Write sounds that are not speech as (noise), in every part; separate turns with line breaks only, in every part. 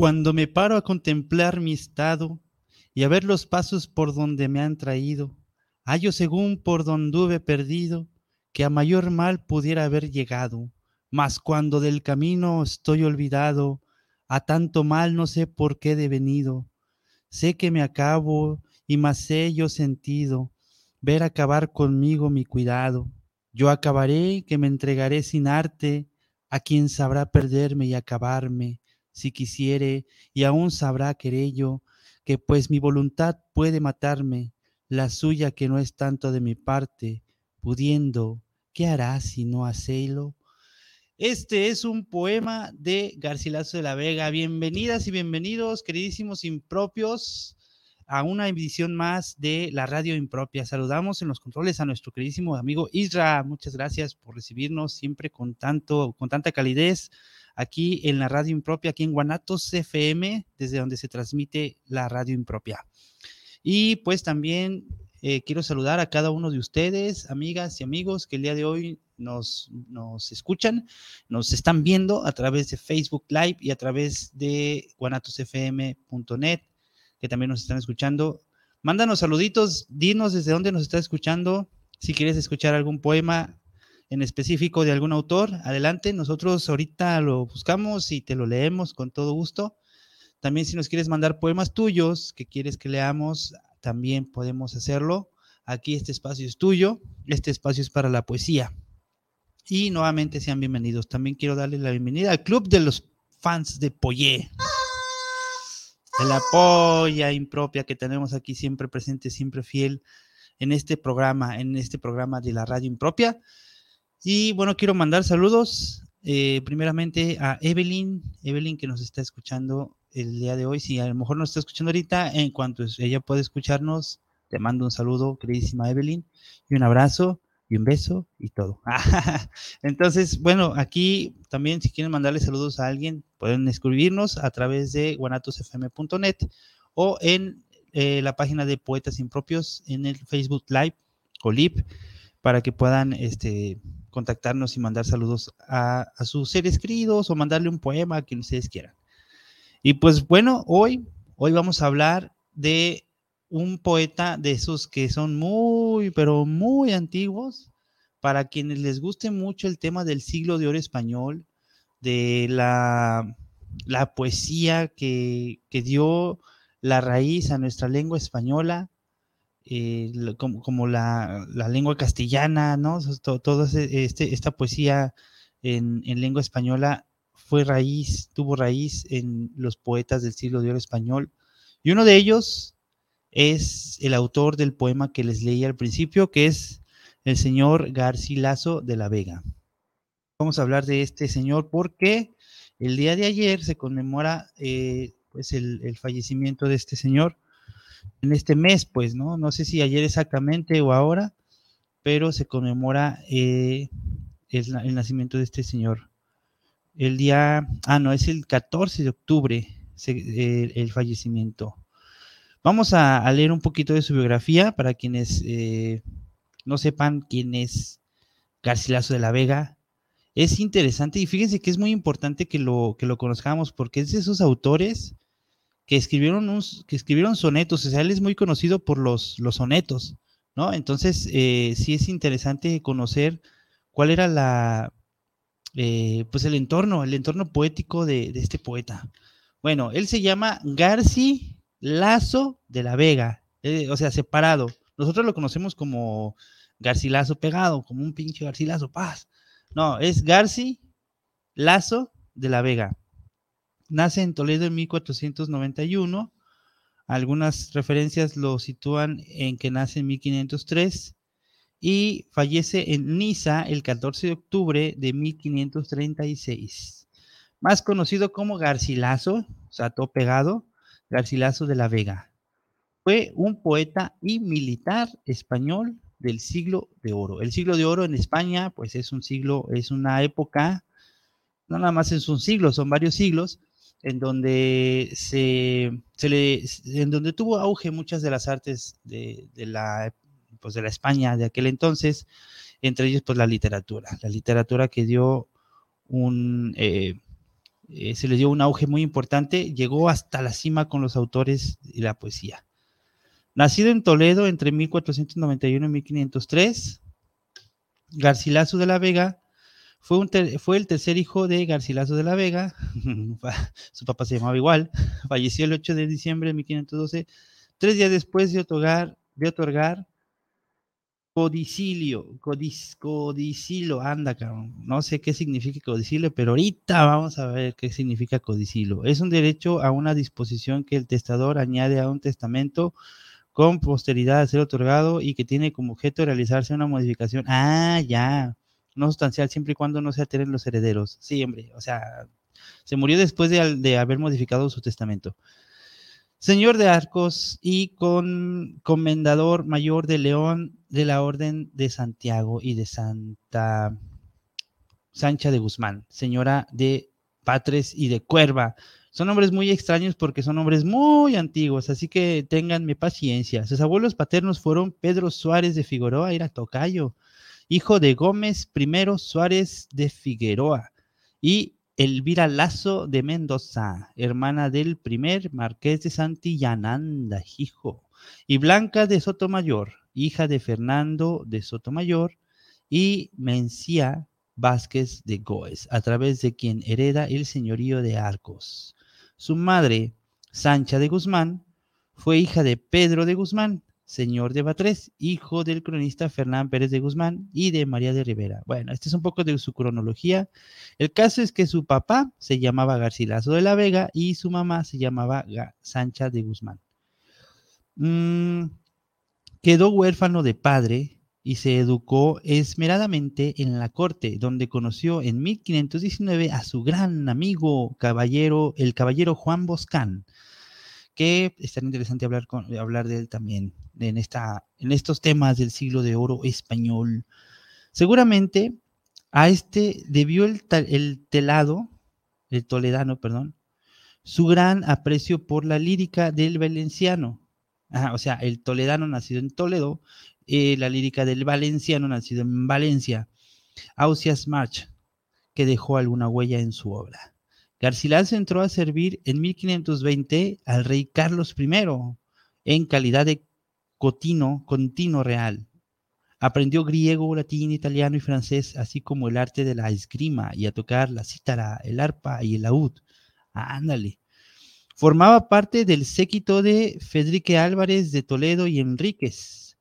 Cuando me paro a contemplar mi estado y a ver los pasos por donde me han traído, hallo según por donde hube perdido, que a mayor mal pudiera haber llegado, mas cuando del camino estoy olvidado, a tanto mal no sé por qué he devenido. Sé que me acabo y más sé yo sentido, ver acabar conmigo mi cuidado. Yo acabaré que me entregaré sin arte a quien sabrá perderme y acabarme si quisiere, y aún sabrá querello, que pues mi voluntad puede matarme, la suya que no es tanto de mi parte, pudiendo, ¿qué hará si no hacelo? Este es un poema de Garcilaso de la Vega. Bienvenidas y bienvenidos, queridísimos impropios, a una edición más de la radio impropia. Saludamos en los controles a nuestro queridísimo amigo Isra. Muchas gracias por recibirnos siempre con tanto, con tanta calidez aquí en la radio impropia, aquí en Guanatos FM, desde donde se transmite la radio impropia. Y pues también eh, quiero saludar a cada uno de ustedes, amigas y amigos, que el día de hoy nos, nos escuchan, nos están viendo a través de Facebook Live y a través de guanatosfm.net, que también nos están escuchando. Mándanos saluditos, dinos desde dónde nos está escuchando. Si quieres escuchar algún poema, en específico de algún autor, adelante, nosotros ahorita lo buscamos y te lo leemos con todo gusto. También si nos quieres mandar poemas tuyos que quieres que leamos, también podemos hacerlo. Aquí este espacio es tuyo, este espacio es para la poesía. Y nuevamente sean bienvenidos. También quiero darle la bienvenida al club de los fans de Poyé. De la polla impropia que tenemos aquí siempre presente, siempre fiel en este programa, en este programa de la radio impropia. Y bueno, quiero mandar saludos eh, primeramente a Evelyn, Evelyn que nos está escuchando el día de hoy. Si a lo mejor nos está escuchando ahorita, en cuanto ella puede escucharnos, te mando un saludo, queridísima Evelyn, y un abrazo y un beso y todo. (laughs) Entonces, bueno, aquí también si quieren mandarle saludos a alguien, pueden escribirnos a través de guanatosfm.net o en eh, la página de Poetas Impropios en el Facebook Live o Live para que puedan este, contactarnos y mandar saludos a, sus seres queridos o mandarle un poema a quien ustedes quieran. Y pues bueno, hoy, hoy vamos a hablar de un poeta de esos que son muy, pero muy antiguos, para quienes les guste mucho el tema del siglo de oro español, de la, la poesía que, que dio la raíz a nuestra lengua española, eh, como, la, lengua castellana, ¿no? Toda este, esta poesía en, lengua española fue raíz, tuvo raíz en los poetas del siglo de oro español. Y uno de ellos es el autor del poema que les leí al principio, que es el señor Garcilaso de la Vega. Vamos a hablar de este señor porque el día de ayer se conmemora eh, pues el, el fallecimiento de este señor en este mes, pues, ¿no? No sé si ayer exactamente o ahora, pero se conmemora eh, el, nacimiento de este señor. El día, ah, no, es el 14 de octubre el fallecimiento. Vamos a, leer un poquito de su biografía para quienes eh, no sepan quién es Garcilaso de la Vega. Es interesante y fíjense que es muy importante que lo, que lo conozcamos porque es de esos autores que escribieron, que escribieron sonetos, o sea, él es muy conocido por los, los sonetos, ¿no? Entonces, eh, sí es interesante conocer cuál era la, eh, pues el entorno, el entorno poético de, este poeta. Bueno, él se llama Garci Lazo de la Vega, eh, o sea, separado. Nosotros lo conocemos como Garcilaso pegado, como un pinche Garcilaso, paz. No, es Garci Lazo de la Vega. Nace en Toledo en 1491. Algunas referencias lo sitúan en que nace en 1503 y fallece en Niza el 14 de octubre de 1536. Más conocido como Garcilaso, o sea, todo pegado, Garcilaso de la Vega. Fue un poeta y militar español del siglo de oro. El siglo de oro en España, pues es un siglo, es una época, no nada más es un siglo, son varios siglos, en donde se, le, en donde tuvo auge muchas de las artes de, de la pues, de la España de aquel entonces, entre ellos pues la literatura, la literatura que dio un, eh, eh, se le dio un auge muy importante, llegó hasta la cima con los autores y la poesía. Nacido en Toledo entre 1491 y 1503, Garcilaso de la Vega fue, el tercer hijo de Garcilaso de la Vega, (laughs) su papá se llamaba igual, (laughs) falleció el 8 de diciembre de 1512, tres días después de otorgar, de otorgar Codicilio, codicilo, anda, cabrón. No sé qué significa codicilio, pero ahorita vamos a ver qué significa codicilio. Es un derecho a una disposición que el testador añade a un testamento con posteridad a ser otorgado y que tiene como objeto realizarse una modificación. Ah, ya. No sustancial, siempre y cuando no se alteren los herederos. Sí, hombre, o sea, se murió después de, de haber modificado su testamento señor de Arcos y con comendador mayor de León de la Orden de Santiago y de Santa Sancha de Guzmán, señora de Patres y de Cuerva. Son nombres muy extraños porque son nombres muy antiguos, así que ténganme paciencia. Sus abuelos paternos fueron Pedro Suárez de Figueroa, era tocayo, hijo de Gómez I Suárez de Figueroa, y Elvira Lazo de Mendoza, hermana del primer marqués de Santillananda, hijo, y Blanca de Sotomayor, hija de Fernando de Sotomayor, y Mencía Vázquez de Goes, a través de quien hereda el señorío de Arcos. Su madre, Sancha de Guzmán, fue hija de Pedro de Guzmán, señor de Batres, hijo del cronista Fernán Pérez de Guzmán y de María de Rivera. Bueno, este es un poco de su cronología. El caso es que su papá se llamaba Garcilaso de la Vega y su mamá se llamaba Sancha de Guzmán. Mm, quedó huérfano de padre y se educó esmeradamente en la corte, donde conoció en 1519 a su gran amigo caballero, el caballero Juan Boscán, que estaría interesante hablar, con, hablar de él también en, esta, en estos temas del siglo de oro español. Seguramente a este debió el, el telado, el toledano, perdón, su gran aprecio por la lírica del valenciano. o sea, el toledano nacido en Toledo, eh, la lírica del valenciano nacido en Valencia, Ausias March, que dejó alguna huella en su obra. Garcilaso entró a servir en 1520 al rey Carlos I en calidad de cotino, continuo real. Aprendió griego, latín, italiano y francés, así como el arte de la esgrima y a tocar la cítara, el arpa y el laúd. Ándale. Formaba parte del séquito de Federique Álvarez de Toledo y Enríquez,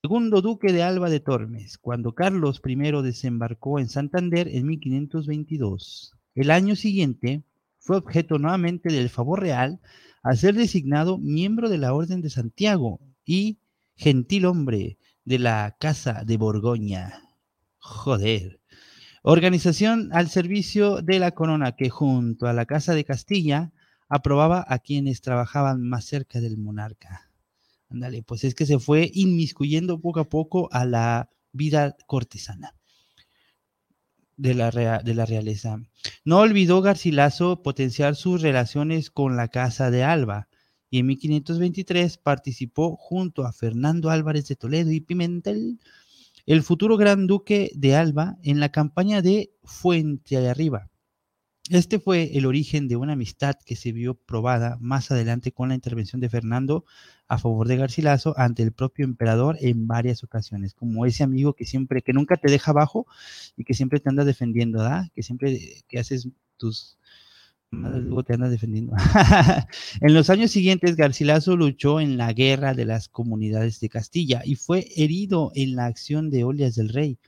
segundo duque de Alba de Tormes, cuando Carlos I desembarcó en Santander en 1522. El año siguiente fue objeto nuevamente del favor real a ser designado miembro de la Orden de Santiago y gentil hombre de la Casa de Borgoña. Joder. Organización al servicio de la corona que junto a la Casa de Castilla aprobaba a quienes trabajaban más cerca del monarca. Ándale, pues es que se fue inmiscuyendo poco a poco a la vida cortesana de la, de la realeza. No olvidó Garcilaso potenciar sus relaciones con la Casa de Alba y en 1523 participó junto a Fernando Álvarez de Toledo y Pimentel, el futuro gran duque de Alba, en la campaña de Fuente Arriba, este fue el origen de una amistad que se vio probada más adelante con la intervención de Fernando a favor de Garcilaso ante el propio emperador en varias ocasiones, como ese amigo que siempre, que nunca te deja abajo y que siempre te anda defendiendo, ¿verdad? Que siempre que haces tus luego te anda defendiendo. (laughs) en los años siguientes, Garcilaso luchó en la guerra de las comunidades de Castilla y fue herido en la acción de Olias del Rey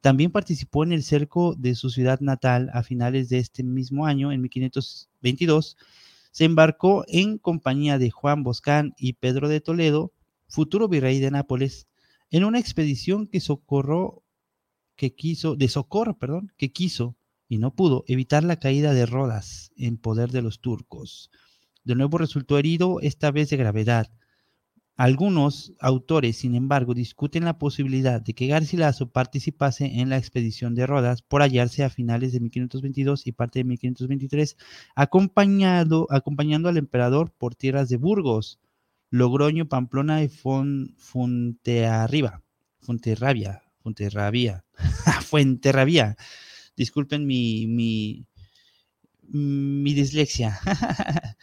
también participó en el cerco de su ciudad natal a finales de este mismo año, en 1522. Se embarcó en compañía de Juan Boscán y Pedro de Toledo, futuro virrey de Nápoles, en una expedición que socorró, que quiso, de socorro, perdón, que quiso y no pudo evitar la caída de Rodas en poder de los turcos. De nuevo resultó herido, esta vez de gravedad. Algunos autores, sin embargo, discuten la posibilidad de que Garcilaso participase en la expedición de Rodas por hallarse a finales de 1522 y parte de 1523, acompañado, acompañando al emperador por tierras de Burgos, Logroño, Pamplona y Fuenterrabía. Fuenterrabía, Fuenterrabía, (laughs) Fuenterrabía. Disculpen mi, mi, mi dislexia. (laughs)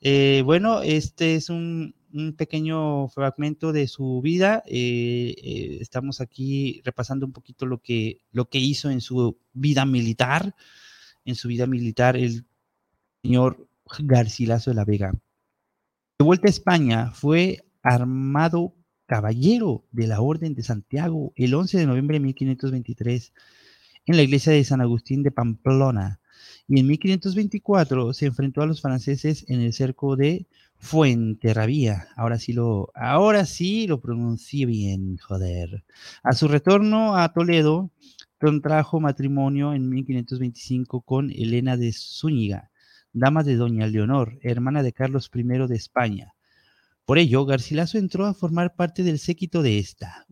Eh, bueno, este es un, pequeño fragmento de su vida. Eh, eh, estamos aquí repasando un poquito lo que, lo que hizo en su vida militar. En su vida militar, el señor Garcilaso de la Vega. De vuelta a España, fue armado caballero de la Orden de Santiago el 11 de noviembre de 1523 en la iglesia de San Agustín de Pamplona y en 1524 se enfrentó a los franceses en el cerco de Fuenterrabía. Ahora sí lo, ahora sí lo pronuncié bien, joder. A su retorno a Toledo, contrajo matrimonio en 1525 con Elena de Zúñiga, dama de Doña Leonor, hermana de Carlos I de España. Por ello, Garcilaso entró a formar parte del séquito de esta.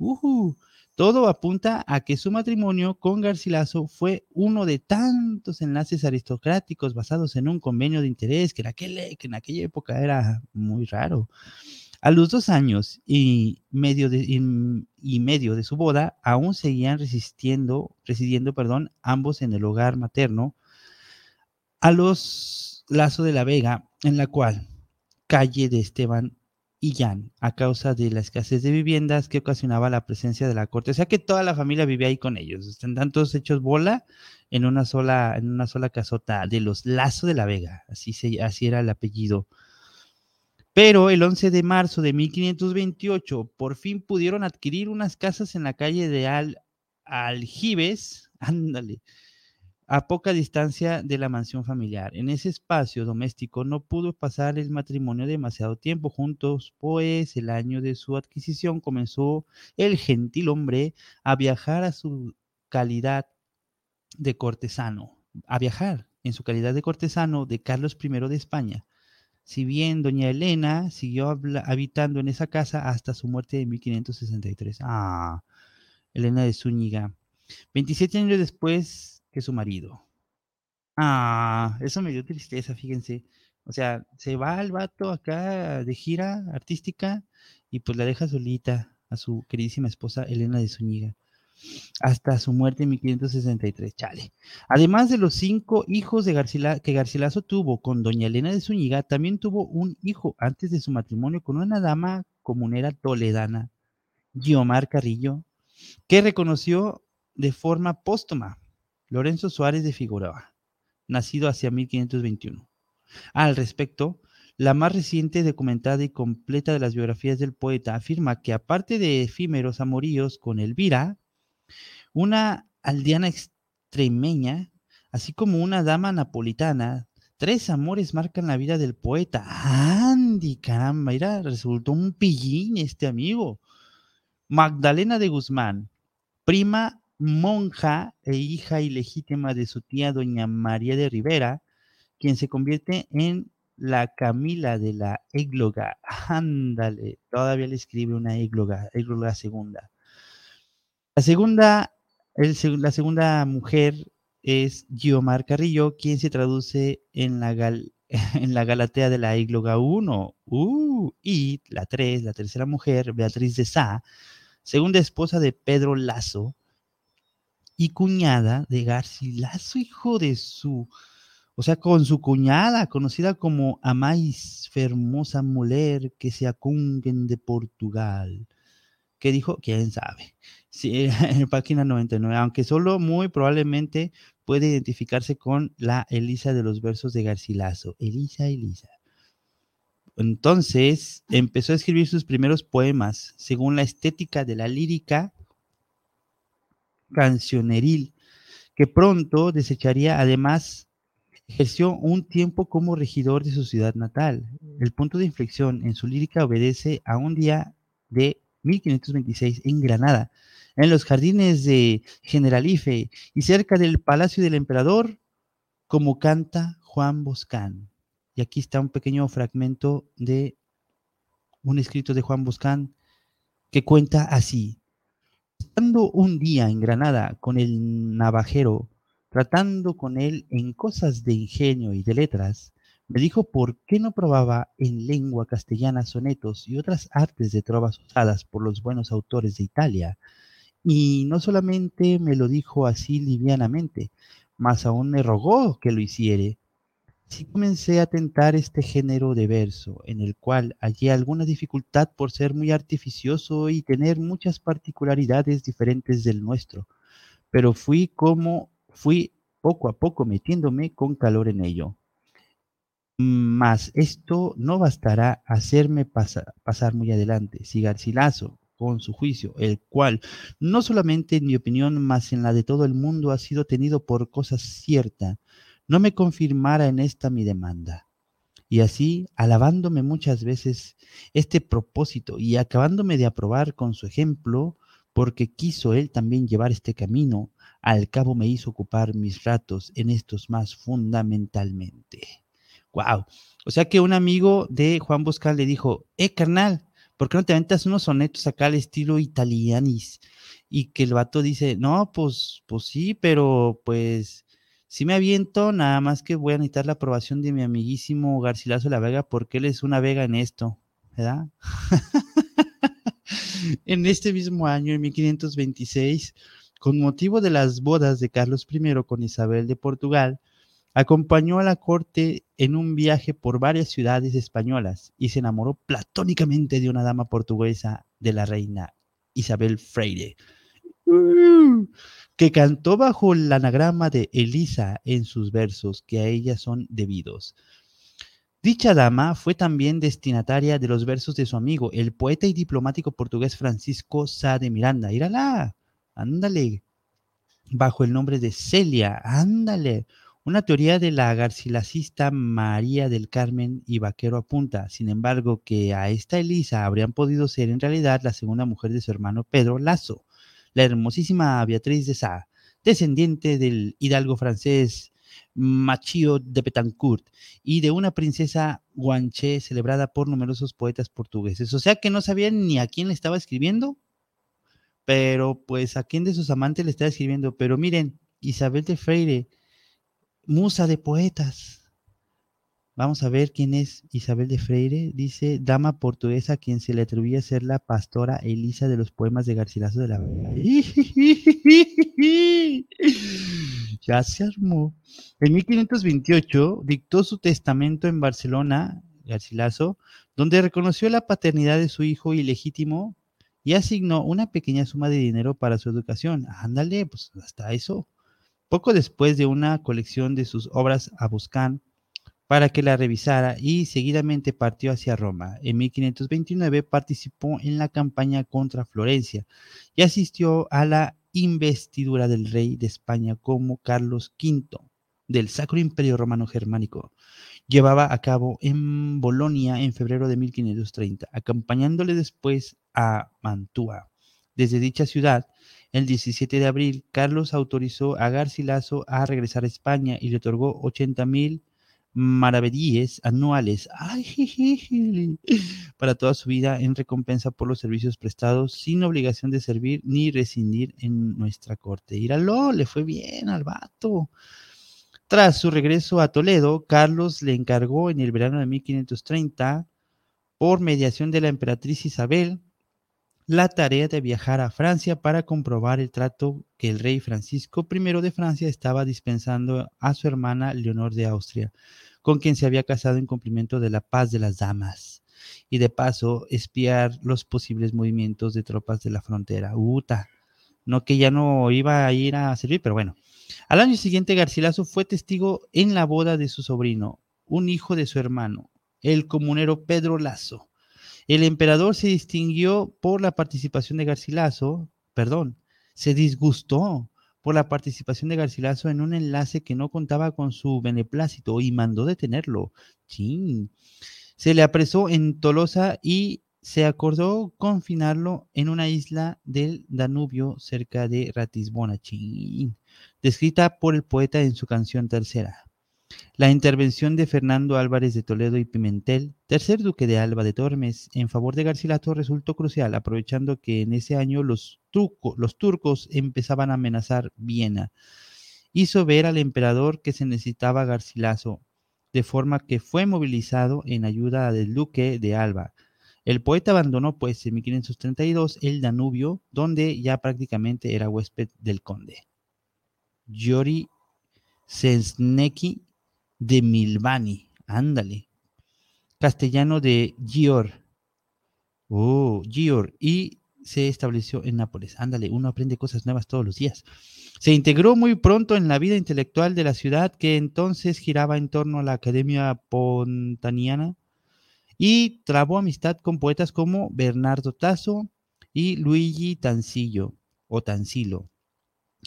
Todo apunta a que su matrimonio con Garcilaso fue uno de tantos enlaces aristocráticos basados en un convenio de interés que, en aquella época era muy raro. A los dos años y medio de, y, medio de su boda, aún seguían resistiendo, residiendo perdón, ambos en el hogar materno a los Lazo de la Vega, en la cual calle de Esteban Jan, a causa de la escasez de viviendas que ocasionaba la presencia de la corte. O sea que toda la familia vivía ahí con ellos. Están todos hechos bola en una sola, en una sola casota de los Lazo de la Vega. Así, se, así era el apellido. Pero el 11 de marzo de 1528 por fin pudieron adquirir unas casas en la calle de Al Aljibes, ándale, a poca distancia de la mansión familiar. En ese espacio doméstico no pudo pasar el matrimonio demasiado tiempo juntos, pues el año de su adquisición comenzó el gentil hombre a viajar a su calidad de cortesano, a viajar en su calidad de cortesano de Carlos I de España. Si bien doña Elena siguió habitando en esa casa hasta su muerte en 1563. Ah, Elena de Zúñiga. 27 años después su marido. Ah, eso me dio tristeza, fíjense. O sea, se va al vato acá de gira artística y pues la deja solita a su queridísima esposa Elena de Zúñiga hasta su muerte en 1563, chale. Además de los cinco hijos de que Garcilaso tuvo con doña Elena de Zúñiga, también tuvo un hijo antes de su matrimonio con una dama comunera toledana, Guiomar Carrillo, que reconoció de forma póstuma Lorenzo Suárez de Figueroa, nacido hacia 1521. Al respecto, la más reciente, documentada y completa de las biografías del poeta afirma que aparte de efímeros amoríos con Elvira, una aldeana extremeña, así como una dama napolitana, tres amores marcan la vida del poeta. ¡Andy, caramba! Mira, resultó un pillín este amigo. Magdalena de Guzmán, prima monja e hija ilegítima de su tía doña María de Rivera, quien se convierte en la Camila de la égloga. Ándale, todavía le escribe una égloga, égloga segunda. La segunda, la segunda mujer es Guiomar Carrillo, quien se traduce en la, (laughs) Galatea de la égloga 1. Uh, y la tres, la tercera mujer, Beatriz de Sá, segunda esposa de Pedro Lazo, y cuñada de Garcilaso, hijo de su, o sea, con su cuñada, conocida como Amais Fermosa Muller, que se acunguen de Portugal. que dijo? ¿Quién sabe? Sí, (laughs) en página 99, aunque solo muy probablemente puede identificarse con la Elisa de los versos de Garcilaso. Elisa, Elisa. Entonces empezó a escribir sus primeros poemas según la estética de la lírica cancioneril, que pronto desecharía además Ejerció un tiempo como regidor de su ciudad natal. El punto de inflexión en su lírica obedece a un día de 1526 en Granada, en los jardines de Generalife y cerca del palacio del emperador, como canta Juan Boscán. Y aquí está un pequeño fragmento de un escrito de Juan Boscán que cuenta así. Un día en Granada con el navajero, tratando con él en cosas de ingenio y de letras, me dijo por qué no probaba en lengua castellana sonetos y otras artes de trovas usadas por los buenos autores de Italia. Y no solamente me lo dijo así livianamente, mas aún me rogó que lo hiciere. Si comencé a tentar este género de verso, en el cual hallé alguna dificultad por ser muy artificioso y tener muchas particularidades diferentes del nuestro, pero fui como fui poco a poco metiéndome con calor en ello. Mas esto no bastará a hacerme pasar muy adelante. Si Garcilaso, con su juicio, el cual no solamente en mi opinión, mas en la de todo el mundo ha sido tenido por cosa cierta, no me confirmara en esta mi demanda. Y así, alabándome muchas veces este propósito y acabándome de aprobar con su ejemplo, porque quiso él también llevar este camino, al cabo me hizo ocupar mis ratos en estos más fundamentalmente. Wow. O sea que un amigo de Juan Boscal le dijo, eh, carnal, ¿por qué no te aventas unos sonetos acá al estilo italianis? Y que el vato dice, no, pues, pues sí, pero pues sí me aviento, nada más que voy a necesitar la aprobación de mi amiguísimo Garcilaso La Vega, porque él es una vega en esto, ¿verdad? (laughs) en este mismo año, en 1526, con motivo de las bodas de Carlos I con Isabel de Portugal, Acompañó a la corte en un viaje por varias ciudades españolas y se enamoró platónicamente de una dama portuguesa de la reina Isabel Freire, que cantó bajo el anagrama de Elisa en sus versos, que a ella son debidos. Dicha dama fue también destinataria de los versos de su amigo, el poeta y diplomático portugués Francisco Sá de Miranda. Írala, ándale, bajo el nombre de Celia, ándale, una teoría de la garcilasista María del Carmen y Vaquero apunta, sin embargo, que a esta Elisa habrían podido ser en realidad la segunda mujer de su hermano Pedro Lazo, la hermosísima Beatriz de Sá, descendiente del hidalgo francés Machío de Betancourt y de una princesa guanché celebrada por numerosos poetas portugueses. O sea que no sabían ni a quién le estaba escribiendo, pero pues a quién de sus amantes le estaba escribiendo. Pero miren, Isabel de Freire musa de poetas. Vamos a ver quién es Isabel de Freire. Dice, dama portuguesa a quien se le atribuye ser la pastora Elisa de los poemas de Garcilaso de la Vega. (laughs) ya se armó. En 1528 dictó su testamento en Barcelona, Garcilaso, donde reconoció la paternidad de su hijo ilegítimo y asignó una pequeña suma de dinero para su educación. Ándale, pues hasta eso. Poco después de una colección de sus obras a Buscán para que la revisara y seguidamente partió hacia Roma. En 1529 participó en la campaña contra Florencia y asistió a la investidura del rey de España como Carlos V del Sacro Imperio Romano Germánico. Llevaba a cabo en Bolonia en febrero de 1530, acompañándole después a Mantua. Desde dicha ciudad el 17 de abril, Carlos autorizó a Garcilaso a regresar a España y le otorgó 80 mil maravedíes anuales para toda su vida en recompensa por los servicios prestados sin obligación de servir ni rescindir en nuestra corte. Íralo, le fue bien al vato. Tras su regreso a Toledo, Carlos le encargó en el verano de 1530, por mediación de la emperatriz Isabel, la tarea de viajar a Francia para comprobar el trato que el rey Francisco I de Francia estaba dispensando a su hermana Leonor de Austria, con quien se había casado en cumplimiento de la paz de las damas, y de paso espiar los posibles movimientos de tropas de la frontera. Uta, no que ya no iba a ir a servir, pero bueno. Al año siguiente Garcilaso fue testigo en la boda de su sobrino, un hijo de su hermano, el comunero Pedro Lazo el emperador se distinguió por la participación de Garcilaso, perdón, se disgustó por la participación de Garcilaso en un enlace que no contaba con su beneplácito y mandó detenerlo. Se le apresó en Tolosa y se acordó confinarlo en una isla del Danubio cerca de Ratisbona, descrita por el poeta en su canción tercera. La intervención de Fernando Álvarez de Toledo y Pimentel, tercer duque de Alba de Tormes, en favor de Garcilaso resultó crucial, aprovechando que en ese año los, los turcos empezaban a amenazar Viena. Hizo ver al emperador que se necesitaba Garcilaso, de forma que fue movilizado en ayuda del duque de Alba. El poeta abandonó, pues, en 1532 el Danubio, donde ya prácticamente era huésped del conde. Giori Sensneki de Milvani, ándale. Castellano de Gior. Oh, Gior. Y se estableció en Nápoles. Ándale, uno aprende cosas nuevas todos los días. Se integró muy pronto en la vida intelectual de la ciudad, que entonces giraba en torno a la Academia Pontaniana, y trabó amistad con poetas como Bernardo Tasso y Luigi Tancillo o Tancilo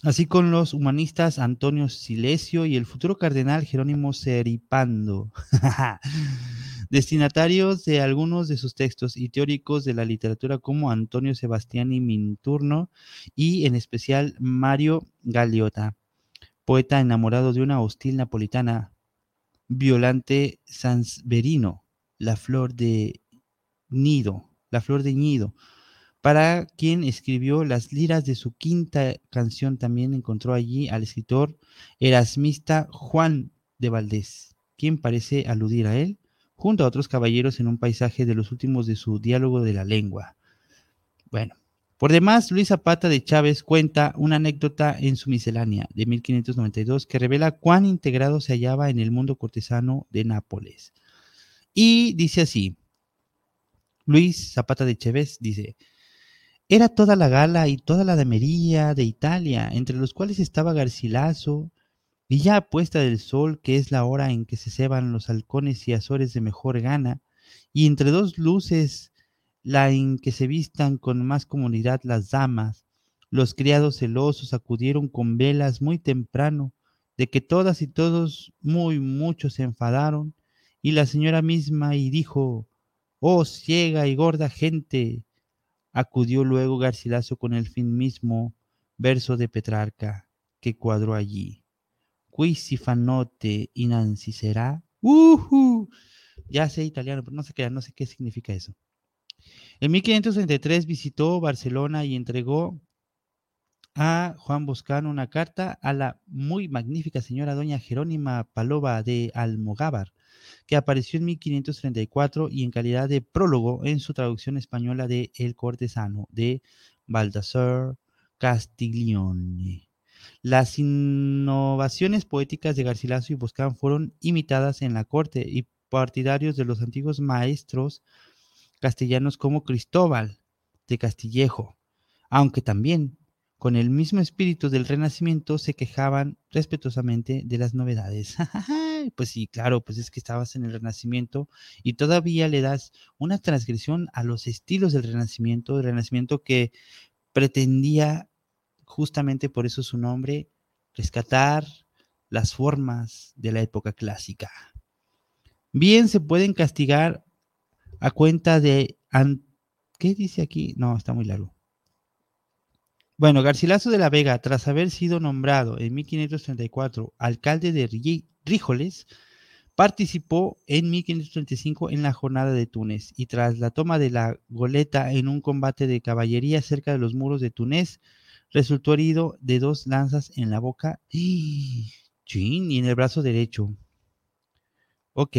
así con los humanistas Antonio Silesio y el futuro cardenal Jerónimo Seripando, (laughs) destinatarios de algunos de sus textos y teóricos de la literatura como Antonio Sebastiani Minturno y en especial Mario Galeota, poeta enamorado de una hostil napolitana, Violante Sansverino, la flor de nido, la flor de nido, para quien escribió las liras de su quinta canción. También encontró allí al escritor erasmista Juan de Valdés, quien parece aludir a él, junto a otros caballeros en un paisaje de los últimos de su diálogo de la lengua. Bueno, por demás, Luis Zapata de Chávez cuenta una anécdota en su miscelánea de 1592 que revela cuán integrado se hallaba en el mundo cortesano de Nápoles. Y dice así, Luis Zapata de Chávez dice, era toda la gala y toda la damería de Italia, entre los cuales estaba Garcilaso, y ya puesta del sol, que es la hora en que se ceban los halcones y azores de mejor gana, y entre dos luces, la en que se vistan con más comunidad las damas, los criados celosos acudieron con velas muy temprano, de que todas y todos muy mucho se enfadaron, y la señora misma y dijo, oh ciega y gorda gente, Acudió luego Garcilaso con el fin mismo, verso de Petrarca, que cuadró allí. Qui si fanote inanzi será. Uh Ya sé italiano, pero no sé qué, no sé qué significa eso. En 1533 visitó Barcelona y entregó a Juan Boscano una carta a la muy magnífica señora doña Jerónima Palova de Almogávar, que apareció en 1534 y en calidad de prólogo en su traducción española de El cortesano de Baldassar Castiglione. Las innovaciones poéticas de Garcilaso y Boscán fueron imitadas en la corte y partidarios de los antiguos maestros castellanos como Cristóbal de Castillejo, aunque también con el mismo espíritu del Renacimiento se quejaban respetuosamente de las novedades. (laughs) pues sí, claro, pues es que estabas en el Renacimiento y todavía le das una transgresión a los estilos del Renacimiento, del Renacimiento que pretendía, justamente por eso su nombre, rescatar las formas de la época clásica. Bien se pueden castigar a cuenta de... ¿Qué dice aquí? No, está muy largo. Bueno, Garcilaso de la Vega, tras haber sido nombrado en 1534 alcalde de Ríjoles, participó en 1535 en la jornada de Túnez y tras la toma de la goleta en un combate de caballería cerca de los muros de Túnez, resultó herido de dos lanzas en la boca (gasps) y en el brazo derecho. Ok,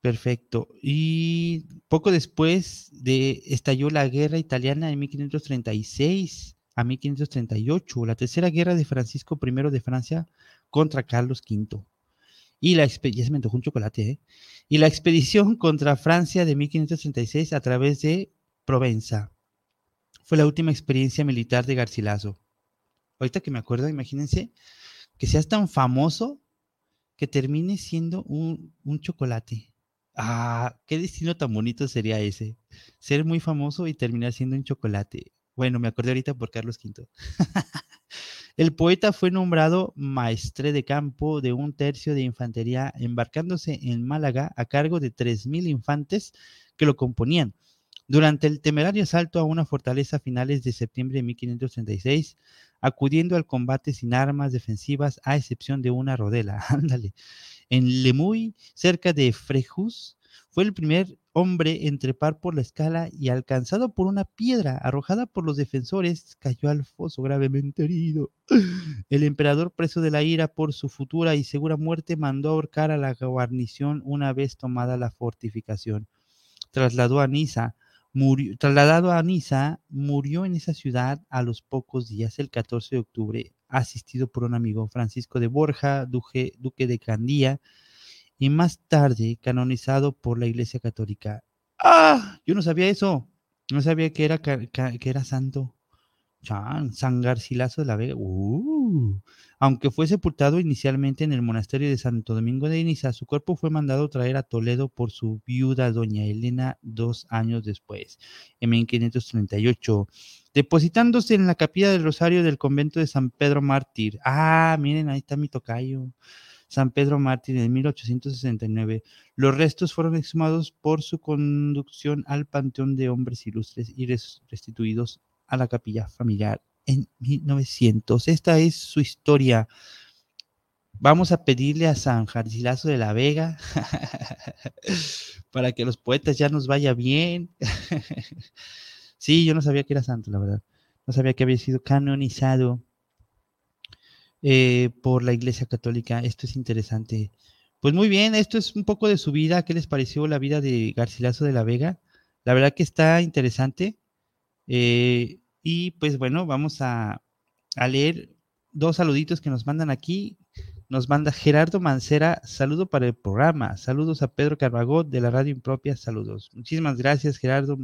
perfecto. Y poco después de estalló la guerra italiana en 1536 a 1538, la tercera guerra de Francisco I de Francia contra Carlos V. Y la expedición, un chocolate, ¿eh? Y la expedición (laughs) contra Francia de 1536 a través de Provenza. Fue la última experiencia militar de Garcilaso. Ahorita que me acuerdo, imagínense que seas tan famoso que termine siendo un, un chocolate. Ah, qué destino tan bonito sería ese. Ser muy famoso y terminar siendo un chocolate. Bueno, me acordé ahorita por Carlos V. (laughs) El poeta fue nombrado maestre de campo de un tercio de infantería, embarcándose en Málaga a cargo de 3.000 infantes que lo componían. Durante el temerario asalto a una fortaleza a finales de septiembre de 1536, acudiendo al combate sin armas defensivas, a excepción de una rodela, (laughs) ándale, en Lemuy, cerca de Frejus, fue el primer hombre en trepar por la escala y alcanzado por una piedra arrojada por los defensores, cayó al foso gravemente herido. El emperador, preso de la ira por su futura y segura muerte, mandó ahorcar a la guarnición una vez tomada la fortificación. Trasladó a Niza, murió, trasladado a Niza, murió en esa ciudad a los pocos días, el 14 de octubre, asistido por un amigo, Francisco de Borja, duque, duque de Candía, y más tarde canonizado por la Iglesia Católica. ¡Ah! Yo no sabía eso. No sabía que era, que era santo. San Garcilaso de la Vega. Uh. Aunque fue sepultado inicialmente en el monasterio de Santo Domingo de Iniza, su cuerpo fue mandado traer a Toledo por su viuda, doña Elena, dos años después, en 1538, depositándose en la capilla del Rosario del convento de San Pedro Mártir. Ah, miren, ahí está mi tocayo. San Pedro Mártir en 1869. Los restos fueron exhumados por su conducción al Panteón de Hombres Ilustres y restituidos a la capilla familiar en 1900. Esta es su historia. Vamos a pedirle a San Jarcilazo de la Vega (laughs) para que los poetas ya nos vaya bien. (laughs) sí, yo no sabía que era santo, la verdad. No sabía que había sido canonizado eh, por la Iglesia Católica. Esto es interesante. Pues muy bien, esto es un poco de su vida. ¿Qué les pareció la vida de Garcilaso de la Vega? La verdad que está interesante. Eh, y pues bueno, vamos a, a, leer dos saluditos que nos mandan aquí. Nos manda Gerardo Mancera, saludo para el programa. Saludos a Pedro Carbagot de la Radio Impropia, saludos. Muchísimas gracias, Gerardo,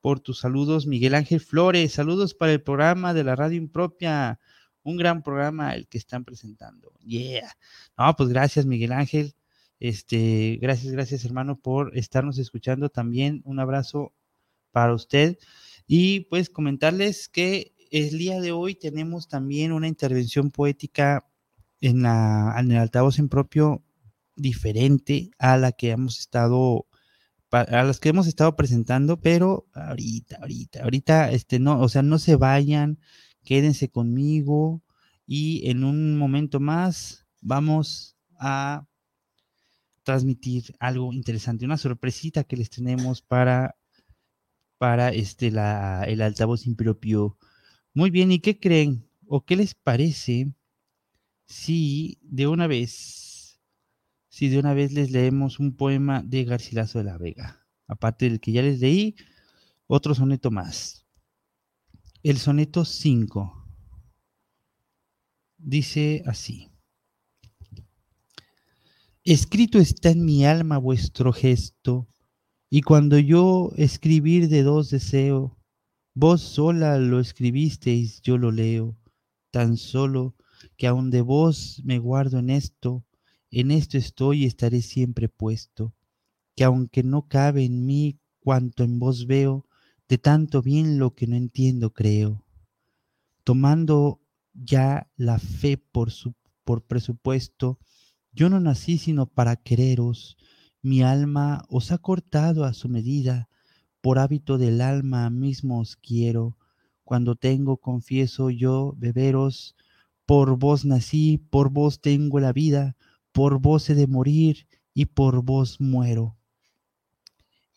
por tus saludos. Miguel Ángel Flores, saludos para el programa de la Radio Impropia un gran programa el que están presentando. Yeah. No, pues gracias, Miguel Ángel. Este, gracias, gracias, hermano, por estarnos escuchando. También un abrazo para usted. Y pues comentarles que el día de hoy tenemos también una intervención poética en, la, en el altavoz en propio diferente a la que hemos estado a las que hemos estado presentando, pero ahorita, ahorita, ahorita, este, no, o sea, no se vayan, quédense conmigo y en un momento más vamos a transmitir algo interesante, una sorpresita que les tenemos para, para este, la, el altavoz impropio. Muy bien, ¿y qué creen? ¿O qué les parece si de una vez, si de una vez les leemos un poema de Garcilaso de la Vega? Aparte del que ya les leí, otro soneto más. El soneto 5 dice así. Escrito está en mi alma vuestro gesto, y cuando yo escribir de dos deseo, vos sola lo escribisteis, yo lo leo, tan solo que aun de vos me guardo en esto, en esto estoy y estaré siempre puesto, que aunque no cabe en mí cuanto en vos veo, de tanto bien lo que no entiendo creo. Tomando ya la fe por, su, por presupuesto. Yo no nací sino para quereros. Mi alma os ha cortado a su medida. Por hábito del alma mismo os quiero. Cuando tengo, confieso yo, beberos. Por vos nací, por vos tengo la vida, por vos he de morir y por vos muero.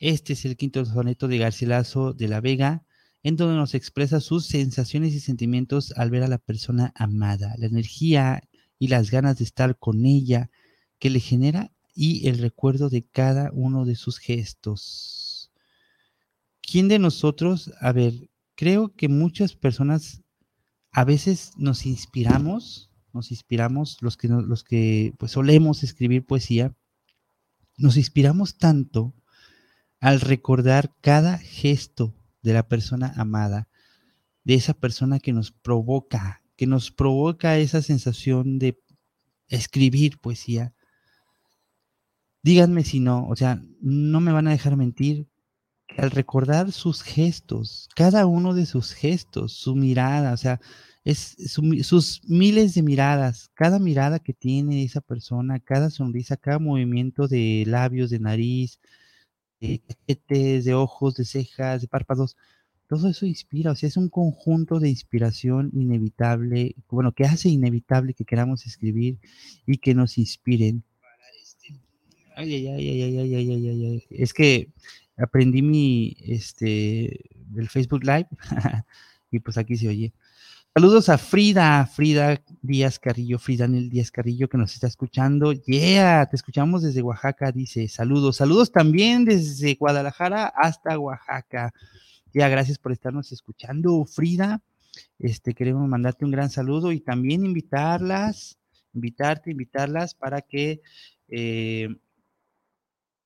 Este es el quinto soneto de Garcilaso de la Vega, en donde nos expresa sus sensaciones y sentimientos al ver a la persona amada, la energía y las ganas de estar con ella que le genera y el recuerdo de cada uno de sus gestos. ¿Quién de nosotros, a ver, creo que muchas personas a veces nos inspiramos, nos inspiramos, los que, los que pues solemos escribir poesía, nos inspiramos tanto al recordar cada gesto de la persona amada, de esa persona que nos provoca, que nos provoca esa sensación de escribir poesía. Díganme si no, o sea, no me van a dejar mentir. Al recordar sus gestos, cada uno de sus gestos, su mirada, o sea, es sus miles de miradas, cada mirada que tiene esa persona, cada sonrisa, cada movimiento de labios, de nariz, de de ojos, de cejas, de párpados, todo eso inspira, o sea, es un conjunto de inspiración inevitable, bueno, que hace inevitable que queramos escribir y que nos inspiren. Ay, ay, ay, ay, ay, ay, ay, ay, Es que aprendí mi, este, el Facebook Live (laughs) y pues aquí se oye. Saludos a Frida, Frida Díaz Carrillo, Frida Daniel Díaz Carrillo que nos está escuchando. Yeah, te escuchamos desde Oaxaca, dice saludos. Saludos también desde Guadalajara hasta Oaxaca. Ya, gracias por estarnos escuchando, Frida. Este, queremos mandarte un gran saludo y también invitarlas, invitarte, invitarlas para que eh,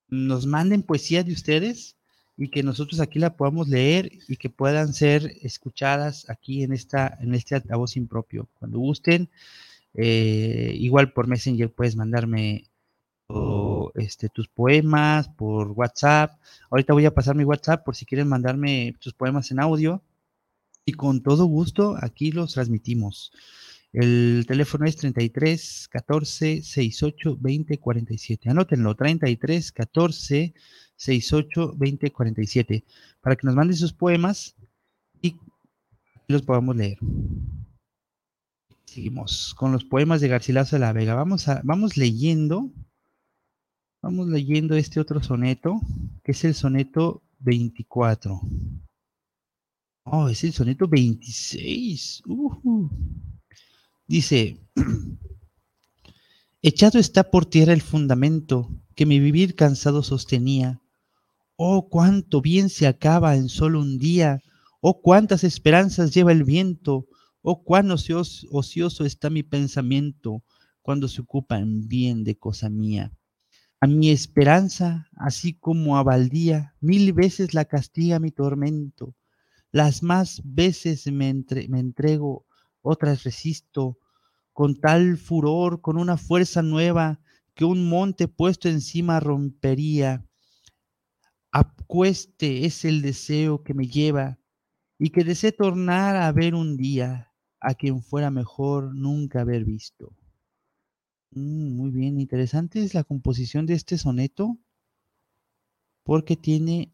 nos manden poesía de ustedes y que nosotros aquí la podamos leer y que puedan ser escuchadas aquí en esta en este altavoz impropio. Cuando gusten, eh, igual por Messenger puedes mandarme este, tus poemas por WhatsApp. Ahorita voy a pasar mi WhatsApp por si quieren mandarme tus poemas en audio y con todo gusto aquí los transmitimos. El teléfono es 33 14 68 20 47. Anótenlo, 33 14 68 20 47 para que nos manden sus poemas y los podamos leer. Seguimos con los poemas de Garcilaso de la Vega. Vamos, a, vamos leyendo, vamos leyendo este otro soneto, que es el soneto 24. Oh, es el soneto 26. Dice, (clears throat) echado está por tierra el fundamento que mi vivir cansado sostenía Oh, cuánto bien se acaba en solo un día. Oh, cuántas esperanzas lleva el viento. Oh, cuán ocioso, está mi pensamiento cuando se ocupa en bien de cosa mía. A mi esperanza, así como a baldía, mil veces la castiga mi tormento. Las más veces me entrego, otras resisto, con tal furor, con una fuerza nueva, que un monte puesto encima rompería Acueste es el deseo que me lleva y que desee tornar a ver un día a quien fuera mejor nunca haber visto. Mm, muy bien, interesante es la composición de este soneto porque tiene,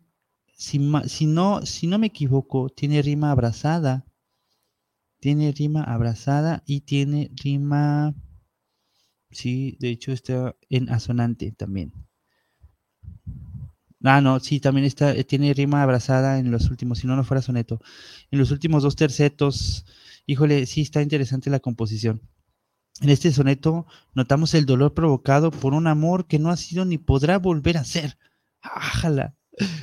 si, si, no, si no me equivoco, tiene rima abrazada, tiene rima abrazada y tiene rima, sí, de hecho está en asonante también. Ah, no, sí, también está, eh, tiene rima abrazada en los últimos, si no, no fuera soneto. En los últimos dos tercetos, híjole, sí está interesante la composición. En este soneto notamos el dolor provocado por un amor que no ha sido ni podrá volver a ser. ¡Ájala!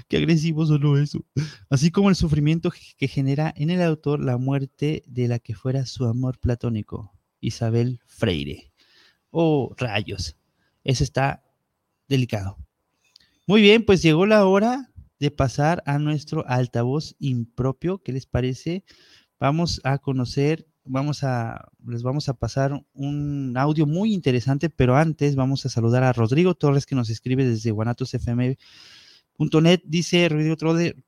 ¡Qué agresivo solo eso! Así como el sufrimiento que genera en el autor la muerte de la que fuera su amor platónico, Isabel Freire. ¡Oh, rayos! Eso está delicado. Muy bien, pues llegó la hora de pasar a nuestro altavoz impropio. ¿Qué les parece? Vamos a conocer, vamos a, les vamos a pasar un audio muy interesante, pero antes vamos a saludar a Rodrigo Torres que nos escribe desde guanatosfm.net. Dice Rodrigo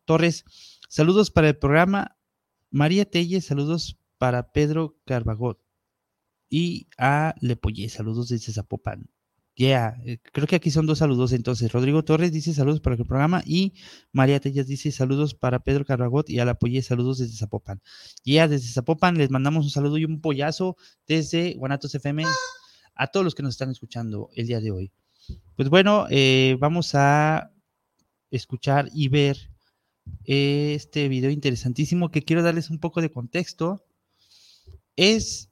Torres, saludos para el programa. María Telle, saludos para Pedro Carbagot. Y a Lepoye, saludos desde Zapopan. Yeah, eh, creo que aquí son dos saludos entonces. Rodrigo Torres dice saludos para el programa y María Tellas dice saludos para Pedro Carragot y a la Polle saludos desde Zapopan. Yeah, desde Zapopan les mandamos un saludo y un pollazo desde Guanatos FM a todos los que nos están escuchando el día de hoy. Pues bueno, eh, vamos a escuchar y ver este video interesantísimo que quiero darles un poco de contexto. Es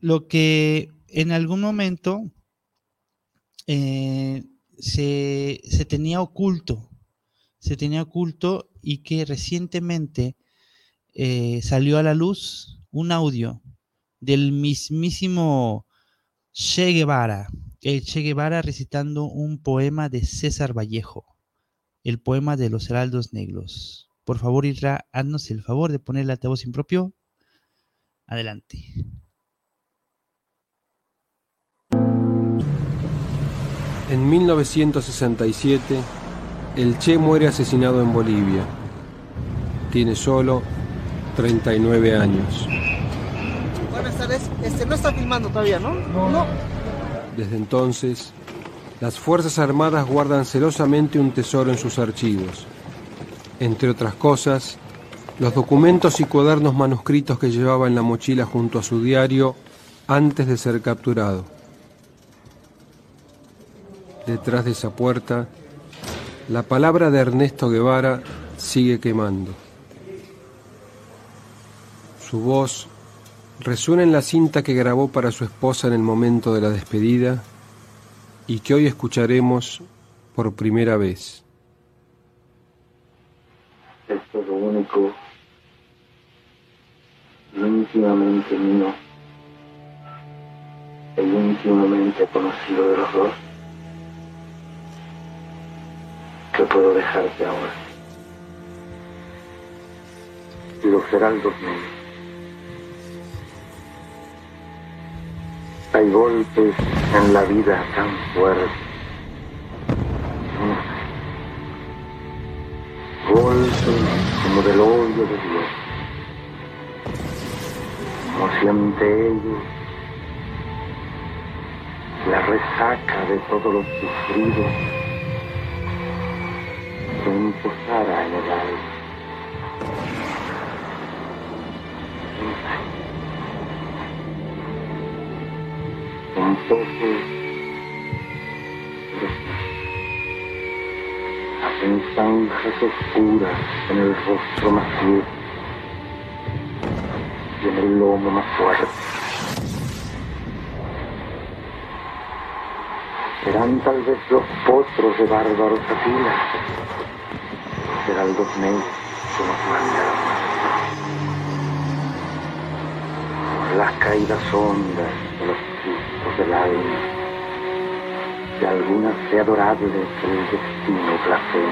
lo que en algún momento eh, se, tenía oculto, se tenía oculto y que recientemente eh, salió a la luz un audio del mismísimo Che Guevara, el Che Guevara recitando un poema de César Vallejo, el poema de los heraldos negros. Por favor, Irra, haznos el favor de poner el altavoz impropio. Adelante.
En 1967, el Che muere asesinado en Bolivia. Tiene solo 39 años.
Buenas tardes. Este, no está filmando todavía, ¿no?
No. Desde entonces, las Fuerzas Armadas guardan celosamente un tesoro en sus archivos. Entre otras cosas, los documentos y cuadernos manuscritos que llevaba en la mochila junto a su diario antes de ser capturado. Detrás de esa puerta, la palabra de Ernesto Guevara sigue quemando. Su voz resuena en la cinta que grabó para su esposa en el momento de la despedida y que hoy escucharemos por primera vez.
Esto es lo único íntimamente mío e íntimamente conocido de los dos que puedo dejarte ahora. Los heraldos míos. Hay golpes en la vida tan fuertes. Golpes como del odio de Dios. Como si ante ellos la resaca de todo lo sufrido se imposara en el un poco hacen zanjas oscuras en el rostro más viejo y en el lomo más fuerte. Serán tal vez los potros de bárbaros apilas, serán los negros que nos mandan por las caídas hondas de los del alma, de alguna fe adorable que el destino placé.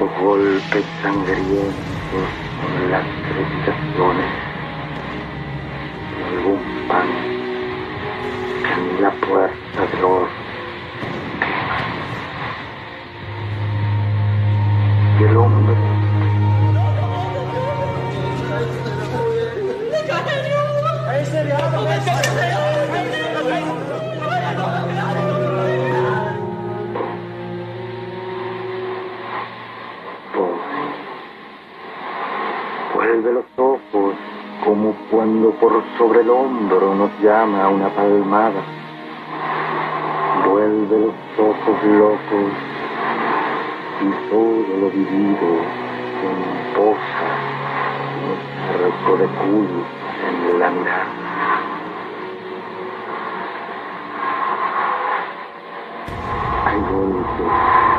Los golpes sangrientos con las crepitaciones algún pan que en la puerta del oro Y el hombre Vuelve los ojos como cuando por sobre el hombro nos llama una palmada. Vuelve los ojos locos y todo lo vivido en arco de culpa en la mirada. Golpes en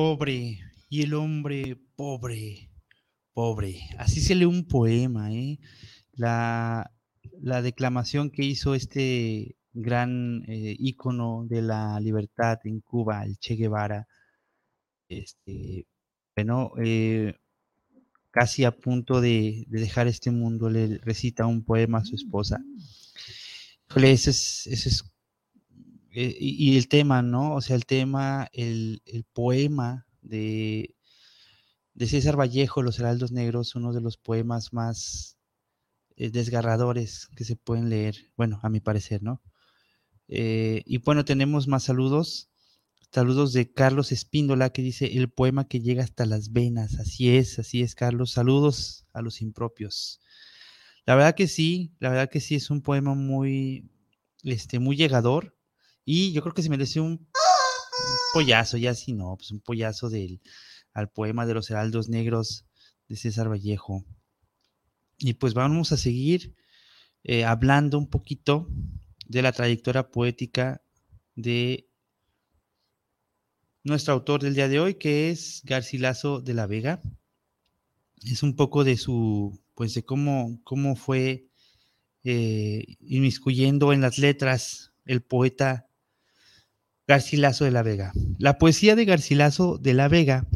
Pobre, y el hombre pobre, pobre. Así se lee un poema, ¿eh? La, la declamación que hizo este gran eh, ícono de la libertad en Cuba, el Che Guevara, este, bueno, eh, casi a punto de, de dejar este mundo, le recita un poema a su esposa. Es, es eh, y, el tema, ¿no? O sea, el tema, el, el poema de, de César Vallejo, Los Heraldos Negros, uno de los poemas más eh, desgarradores que se pueden leer, bueno, a mi parecer, ¿no? Eh, y bueno, tenemos más saludos. Saludos de Carlos Espíndola que dice el poema que llega hasta las venas. Así es, así es, Carlos. Saludos a los impropios. La verdad que sí, la verdad que sí es un poema muy, este, muy llegador. Y yo creo que se merece un, pollazo, ya si no, pues un pollazo del, al poema de los heraldos negros de César Vallejo. Y pues vamos a seguir eh, hablando un poquito de la trayectoria poética de nuestro autor del día de hoy, que es Garcilaso de la Vega. Es un poco de su, pues de cómo, cómo fue eh, inmiscuyendo en las letras el poeta Garcilaso de la Vega. La poesía de Garcilaso de la Vega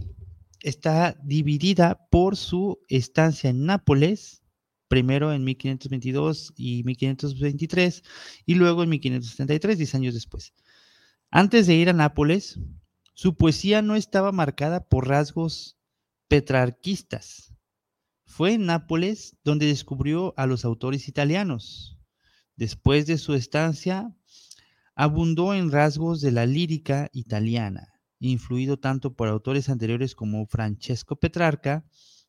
está dividida por su estancia en Nápoles, primero en 1522 y 1523, y luego en 1573, 10 años después. Antes de ir a Nápoles, su poesía no estaba marcada por rasgos petrarquistas. Fue en Nápoles donde descubrió a los autores italianos. Después de su estancia, abundó en rasgos de la lírica italiana influido tanto por autores anteriores como Francesco Petrarca,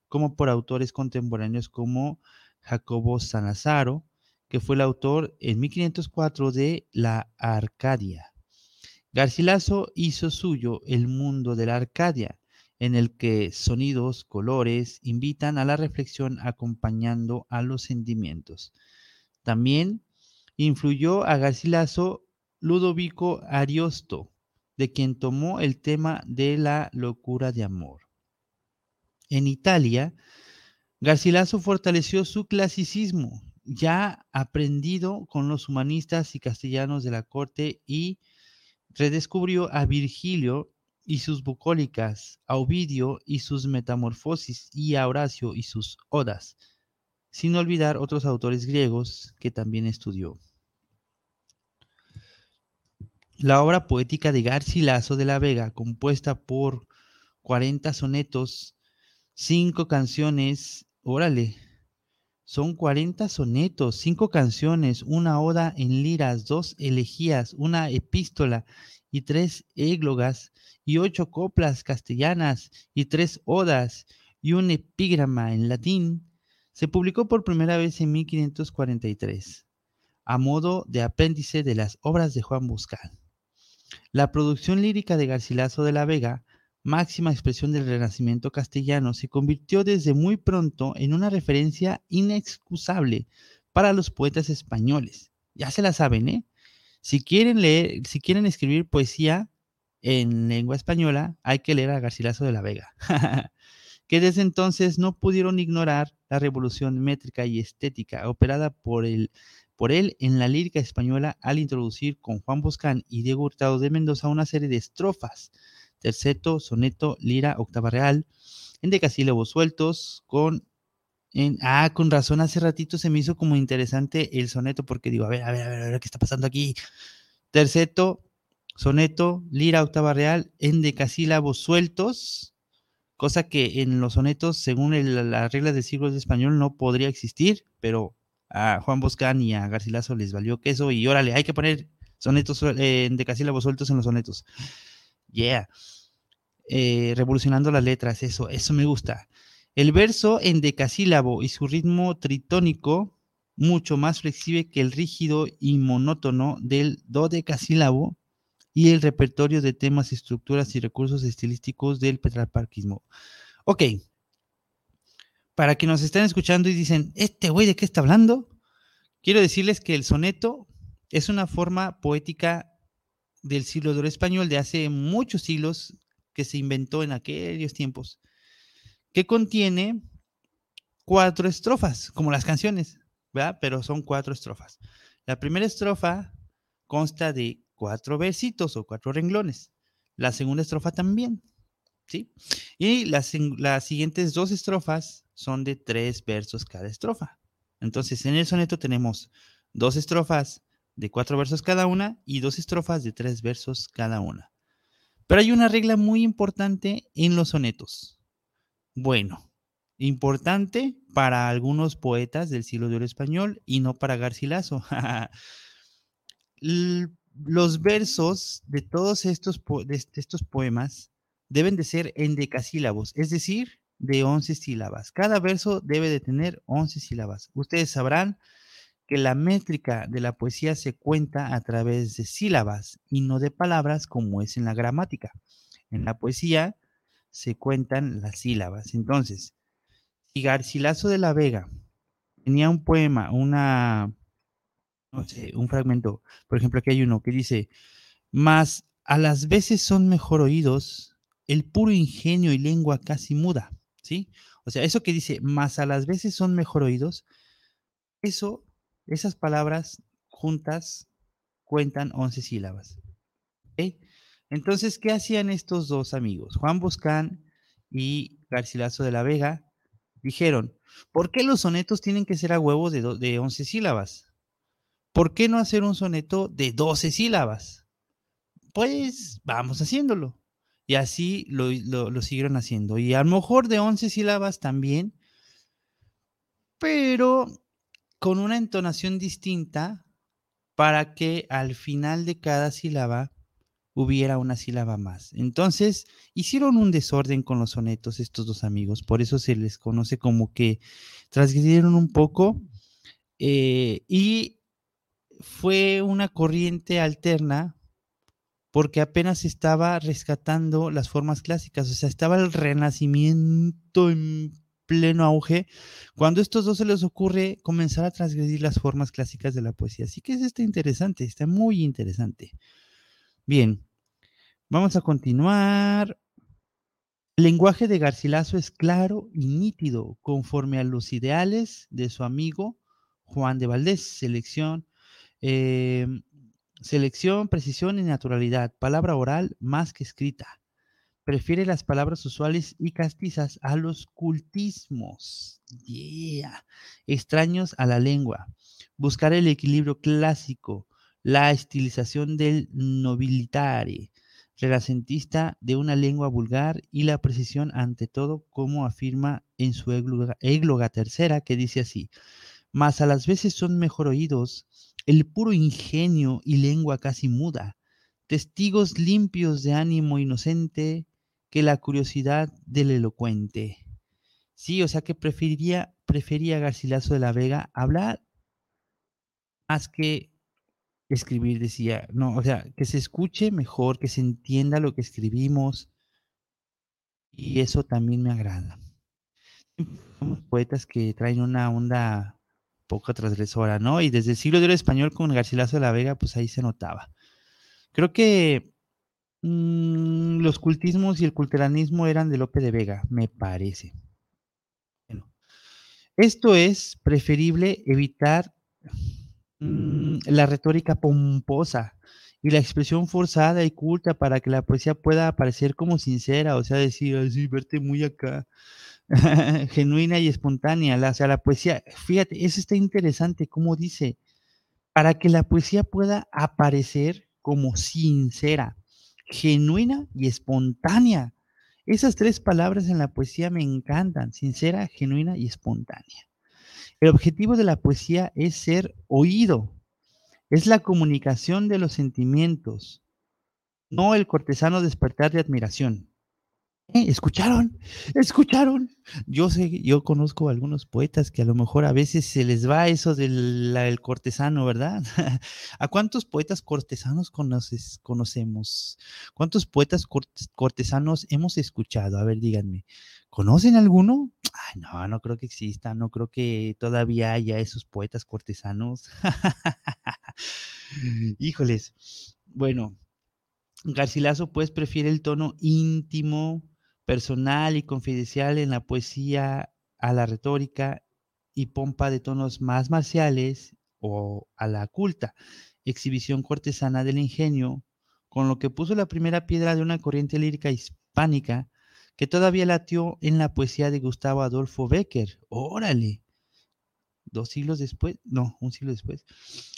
como por autores contemporáneos como Jacobo Sanazaro, que fue el autor en 1504 de La Arcadia. Garcilaso hizo suyo el mundo de la Arcadia, en el que sonidos, colores invitan a la reflexión acompañando a los sentimientos. También influyó a Garcilaso Ludovico Ariosto, de quien tomó el tema de la locura de amor. En Italia, Garcilaso fortaleció su clasicismo, ya aprendido con los humanistas y castellanos de la corte, y redescubrió a Virgilio y sus bucólicas, a Ovidio y sus metamorfosis, y a Horacio y sus odas, sin olvidar otros autores griegos que también estudió. La obra poética de Garcilaso de la Vega, compuesta por 40 sonetos, 5 canciones, órale, son 40 sonetos, 5 canciones, una oda en liras, dos elegías, una epístola y tres églogas, y ocho coplas castellanas y tres odas y un epígrama en latín, se publicó por primera vez en 1543, a modo de apéndice de las obras de Juan Buscal. La producción lírica de Garcilaso de la Vega, máxima expresión del Renacimiento castellano, se convirtió desde muy pronto en una referencia inexcusable para los poetas españoles. Ya se la saben, ¿eh? Si quieren leer, si quieren escribir poesía en lengua española, hay que leer a Garcilaso de la Vega, (laughs) que desde entonces no pudieron ignorar la revolución métrica y estética operada por el por él en la lírica española al introducir con Juan Boscán y Diego Hurtado de Mendoza una serie de estrofas, terceto, soneto, lira, octava real, en decasílabos sueltos, con... En, ah, con razón, hace ratito se me hizo como interesante el soneto porque digo, a ver, a ver, a ver, a ver, ¿qué está pasando aquí? Terceto, soneto, lira, octava real, en decasílabos sueltos, cosa que en los sonetos, según las reglas del siglo de español, no podría existir, pero a Juan Boscán y a Garcilaso les valió queso y órale, hay que poner sonetos eh, de decasílabos sueltos en los sonetos. Yeah. Eh, revolucionando las letras, eso, eso me gusta. El verso en decasílabo y su ritmo tritónico, mucho más flexible que el rígido y monótono del dodecasílabo y el repertorio de temas, estructuras y recursos estilísticos del petrarparquismo. Ok, para que nos estén escuchando y dicen, ¿este güey de qué está hablando? Quiero decirles que el soneto es una forma poética del siglo de oro español de hace muchos siglos que se inventó en aquellos tiempos, que contiene cuatro estrofas, como las canciones, ¿verdad? Pero son cuatro estrofas. La primera estrofa consta de cuatro versitos o cuatro renglones. La segunda estrofa también, ¿sí? Y las, las siguientes dos estrofas son de tres versos cada estrofa. Entonces, en el soneto tenemos dos estrofas de cuatro versos cada una y dos estrofas de tres versos cada una. Pero hay una regla muy importante en los sonetos. Bueno, importante para algunos poetas del siglo de oro español y no para Garcilaso. (laughs) los versos de todos estos, de estos poemas deben de ser endecasílabos, es decir, de 11 sílabas. Cada verso debe de tener 11 sílabas. Ustedes sabrán que la métrica de la poesía se cuenta a través de sílabas y no de palabras como es en la gramática. En la poesía se cuentan las sílabas. Entonces, si Garcilaso de la Vega tenía un poema, una, no sé, un fragmento, por ejemplo, aquí hay uno que dice, más a las veces son mejor oídos el puro ingenio y lengua casi muda, ¿sí? O sea, eso que dice, más a las veces son mejor oídos, eso, esas palabras juntas cuentan 11 sílabas. Entonces, ¿qué hacían estos dos amigos? Juan Boscán y Garcilaso de la Vega dijeron, ¿por qué los sonetos tienen que ser a huevo de, de 11 sílabas? ¿Por qué no hacer un soneto de 12 sílabas? Pues vamos haciéndolo. Y así lo, lo, siguieron haciendo. Y a lo mejor de 11 sílabas también, pero con una entonación distinta para que al final de cada sílaba hubiera una sílaba más. Entonces, hicieron un desorden con los sonetos estos dos amigos, por eso se les conoce como que transgredieron un poco eh, y fue una corriente alterna porque apenas estaba rescatando las formas clásicas, o sea, estaba el renacimiento en pleno auge, cuando a estos dos se les ocurre comenzar a transgredir las formas clásicas de la poesía. Así que es está interesante, está muy interesante. Bien, vamos a continuar. El lenguaje de Garcilaso es claro y nítido, conforme a los ideales de su amigo Juan de Valdés. Selección, eh, selección, precisión y naturalidad. Palabra oral más que escrita. Prefiere las palabras usuales y castizas a los cultismos. Yeah. Extraños a la lengua. Buscar el equilibrio clásico la estilización del nobilitare, renacentista de una lengua vulgar y la precisión ante todo, como afirma en su égloga, tercera, que dice así, mas a las veces son mejor oídos el puro ingenio y lengua casi muda, testigos limpios de ánimo inocente que la curiosidad del elocuente. Sí, o sea que preferiría, prefería Garcilaso de la Vega hablar más que escribir, decía, no, o sea, que se escuche mejor, que se entienda lo que escribimos. Y eso también me agrada. Somos poetas que traen una onda poco transgresora, ¿no? Y desde el siglo de español con Garcilaso de la Vega, pues ahí se notaba. Creo que mm, los cultismos y el culteranismo eran de Lope de Vega, me parece. Bueno, esto es preferible evitar Mm, la retórica pomposa y la expresión forzada y culta para que la poesía pueda aparecer como sincera, o sea, decir así, verte muy acá, (laughs) genuina y espontánea. La, o sea, la poesía, fíjate, eso está interesante, como dice, para que la poesía pueda aparecer como sincera, genuina y espontánea. Esas tres palabras en la poesía me encantan, sincera, genuina y espontánea. El objetivo de la poesía es ser oído, es la comunicación de los sentimientos, no el cortesano despertar de admiración. ¿Eh? ¿Escucharon? ¿Escucharon? Yo sé, yo conozco algunos poetas que a lo mejor a veces se les va eso del, cortesano, ¿verdad? (laughs) ¿A cuántos poetas cortesanos conoces, conocemos? ¿Cuántos poetas cortesanos hemos escuchado? A ver, díganme. ¿Conocen alguno? Ay, no, no creo que exista, no creo que todavía haya esos poetas cortesanos. (laughs) Híjoles. Bueno, Garcilaso pues prefiere el tono íntimo, personal y confidencial en la poesía a la retórica y pompa de tonos más marciales o a la culta, exhibición cortesana del ingenio, con lo que puso la primera piedra de una corriente lírica hispánica que todavía latió en la poesía de Gustavo Adolfo Becker. Órale. Dos siglos después, no, un siglo después,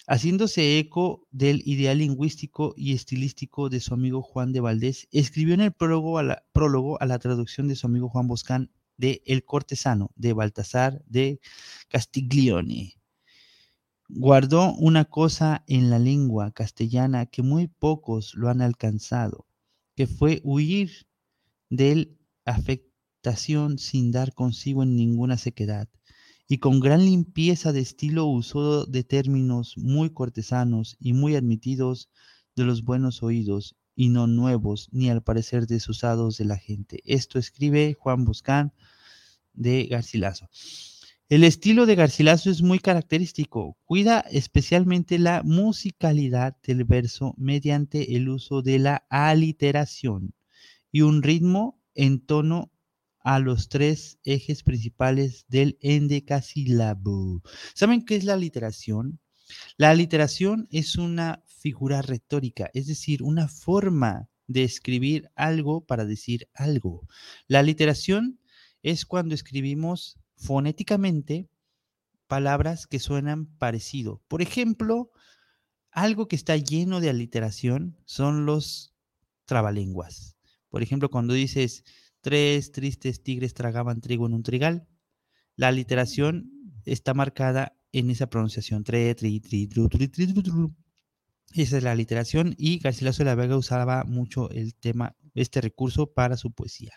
haciéndose eco del ideal lingüístico y estilístico de su amigo Juan de Valdés, escribió en el prólogo a la, prólogo a la traducción de su amigo Juan Boscán de El cortesano de Baltasar de Castiglione. Guardó una cosa en la lengua castellana que muy pocos lo han alcanzado, que fue huir del afectación sin dar consigo en ninguna sequedad, y con gran limpieza de estilo usó de términos muy cortesanos y muy admitidos de los buenos oídos, y no nuevos, ni al parecer desusados de la gente. Esto escribe Juan Buscán de Garcilaso. El estilo de Garcilaso es muy característico. Cuida especialmente la musicalidad del verso mediante el uso de la aliteración y un ritmo en tono a los tres ejes principales del endecasílabo. ¿Saben qué es la aliteración? La aliteración es una figura retórica, es decir, una forma de escribir algo para decir algo. La aliteración es cuando escribimos fonéticamente palabras que suenan parecido. Por ejemplo, algo que está lleno de aliteración son los trabalenguas. Por ejemplo, cuando dices tres tristes tigres tragaban trigo en un trigal, la aliteración está marcada en esa pronunciación. Tre, tri, tri, tru, tri, tri, tru, tru. Esa es la aliteración y Garcilaso de la Vega usaba mucho el tema, este recurso para su poesía.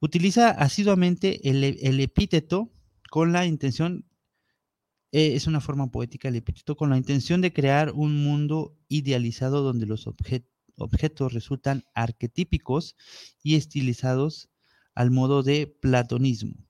Utiliza asiduamente el, el epíteto con la intención, eh, es una forma poética el epíteto, con la intención de crear un mundo idealizado donde los objet- objetos resultan arquetípicos y estilizados al modo de platonismo.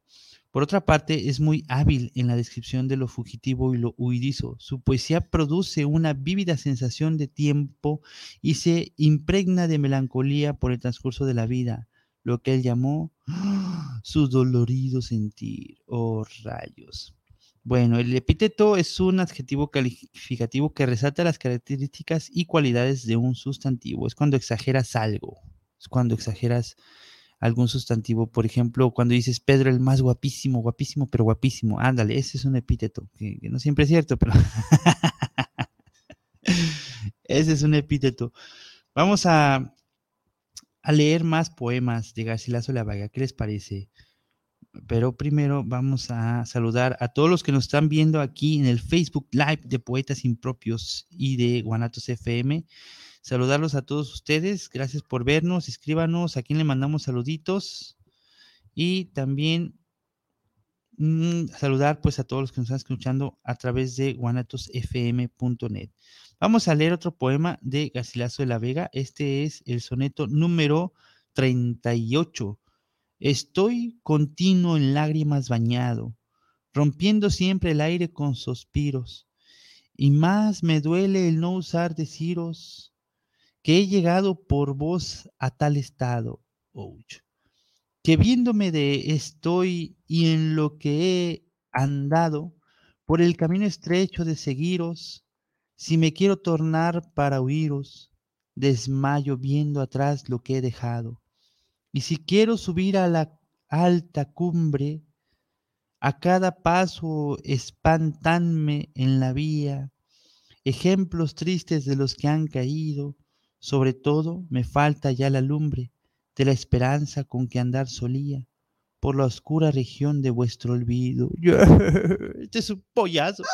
Por otra parte, es muy hábil en la descripción de lo fugitivo y lo huidizo. Su poesía produce una vívida sensación de tiempo y se impregna de melancolía por el transcurso de la vida, lo que él llamó (gasps) su dolorido sentir. Oh, rayos. Bueno, el epíteto es un adjetivo calificativo que resalta las características y cualidades de un sustantivo. Es cuando exageras algo, es cuando exageras algún sustantivo. Por ejemplo, cuando dices Pedro el más guapísimo, guapísimo, pero guapísimo. Ándale, ese es un epíteto, que, no siempre es cierto, pero (laughs) ese es un epíteto. Vamos a, a leer más poemas de Garcilaso de la Vega. ¿Qué les parece? Pero primero vamos a saludar a todos los que nos están viendo aquí en el Facebook Live de Poetas Impropios y de Guanatos FM. Saludarlos a todos ustedes. Gracias por vernos. Escríbanos a quién le mandamos saluditos. Y también mm, saludar pues a todos los que nos están escuchando a través de guanatosfm.net. Vamos a leer otro poema de Garcilaso de la Vega. Este es el soneto número 38. Estoy continuo en lágrimas bañado, rompiendo siempre el aire con suspiros, y más me duele el no usar deciros que he llegado por vos a tal estado, ouch, que viéndome de estoy y en lo que he andado por el camino estrecho de seguiros, si me quiero tornar para huiros, desmayo viendo atrás lo que he dejado. Y si quiero subir a la alta cumbre, a cada paso espantanme en la vía, ejemplos tristes de los que han caído, sobre todo me falta ya la lumbre de la esperanza con que andar solía por la oscura región de vuestro olvido. (laughs) Este es un pollazo.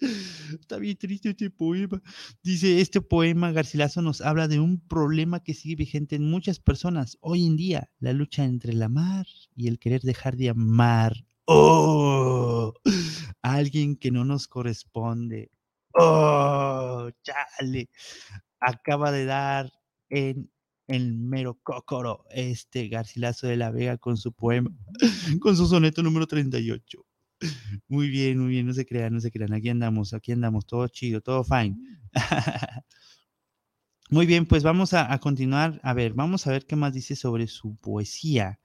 Está bien triste este poema. Dice, este poema Garcilaso nos habla de un problema que sigue vigente en muchas personas hoy en día, la lucha entre el amar y el querer dejar de amar. ¡Oh! Alguien que no nos corresponde. ¡Oh! ¡Chale! Acaba de dar en el mero cócoro este Garcilaso de la Vega con su poema, con su soneto número 38. Muy bien, muy bien, no se crean, no se crean. Aquí andamos, aquí andamos, todo chido, todo fine. (laughs) Muy bien, pues vamos a, a, continuar. A ver, vamos a ver qué más dice sobre su poesía.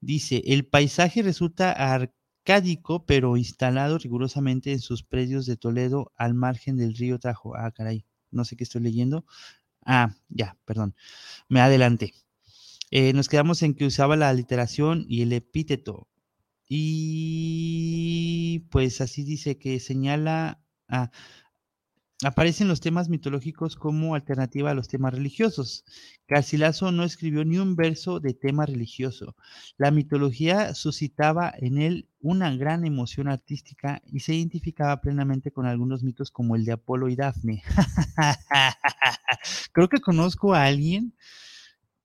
Dice, el paisaje resulta arcádico, pero instalado rigurosamente en sus predios de Toledo al margen del río Tajo. Ah, caray, no sé qué estoy leyendo. Ah, ya, perdón, me adelanté. Eh, nos quedamos en que usaba la aliteración y el epíteto. Y pues así dice que señala, ah, aparecen los temas mitológicos como alternativa a los temas religiosos. Garcilaso no escribió ni un verso de tema religioso. La mitología suscitaba en él una gran emoción artística y se identificaba plenamente con algunos mitos como el de Apolo y Dafne. (laughs) Creo que conozco a alguien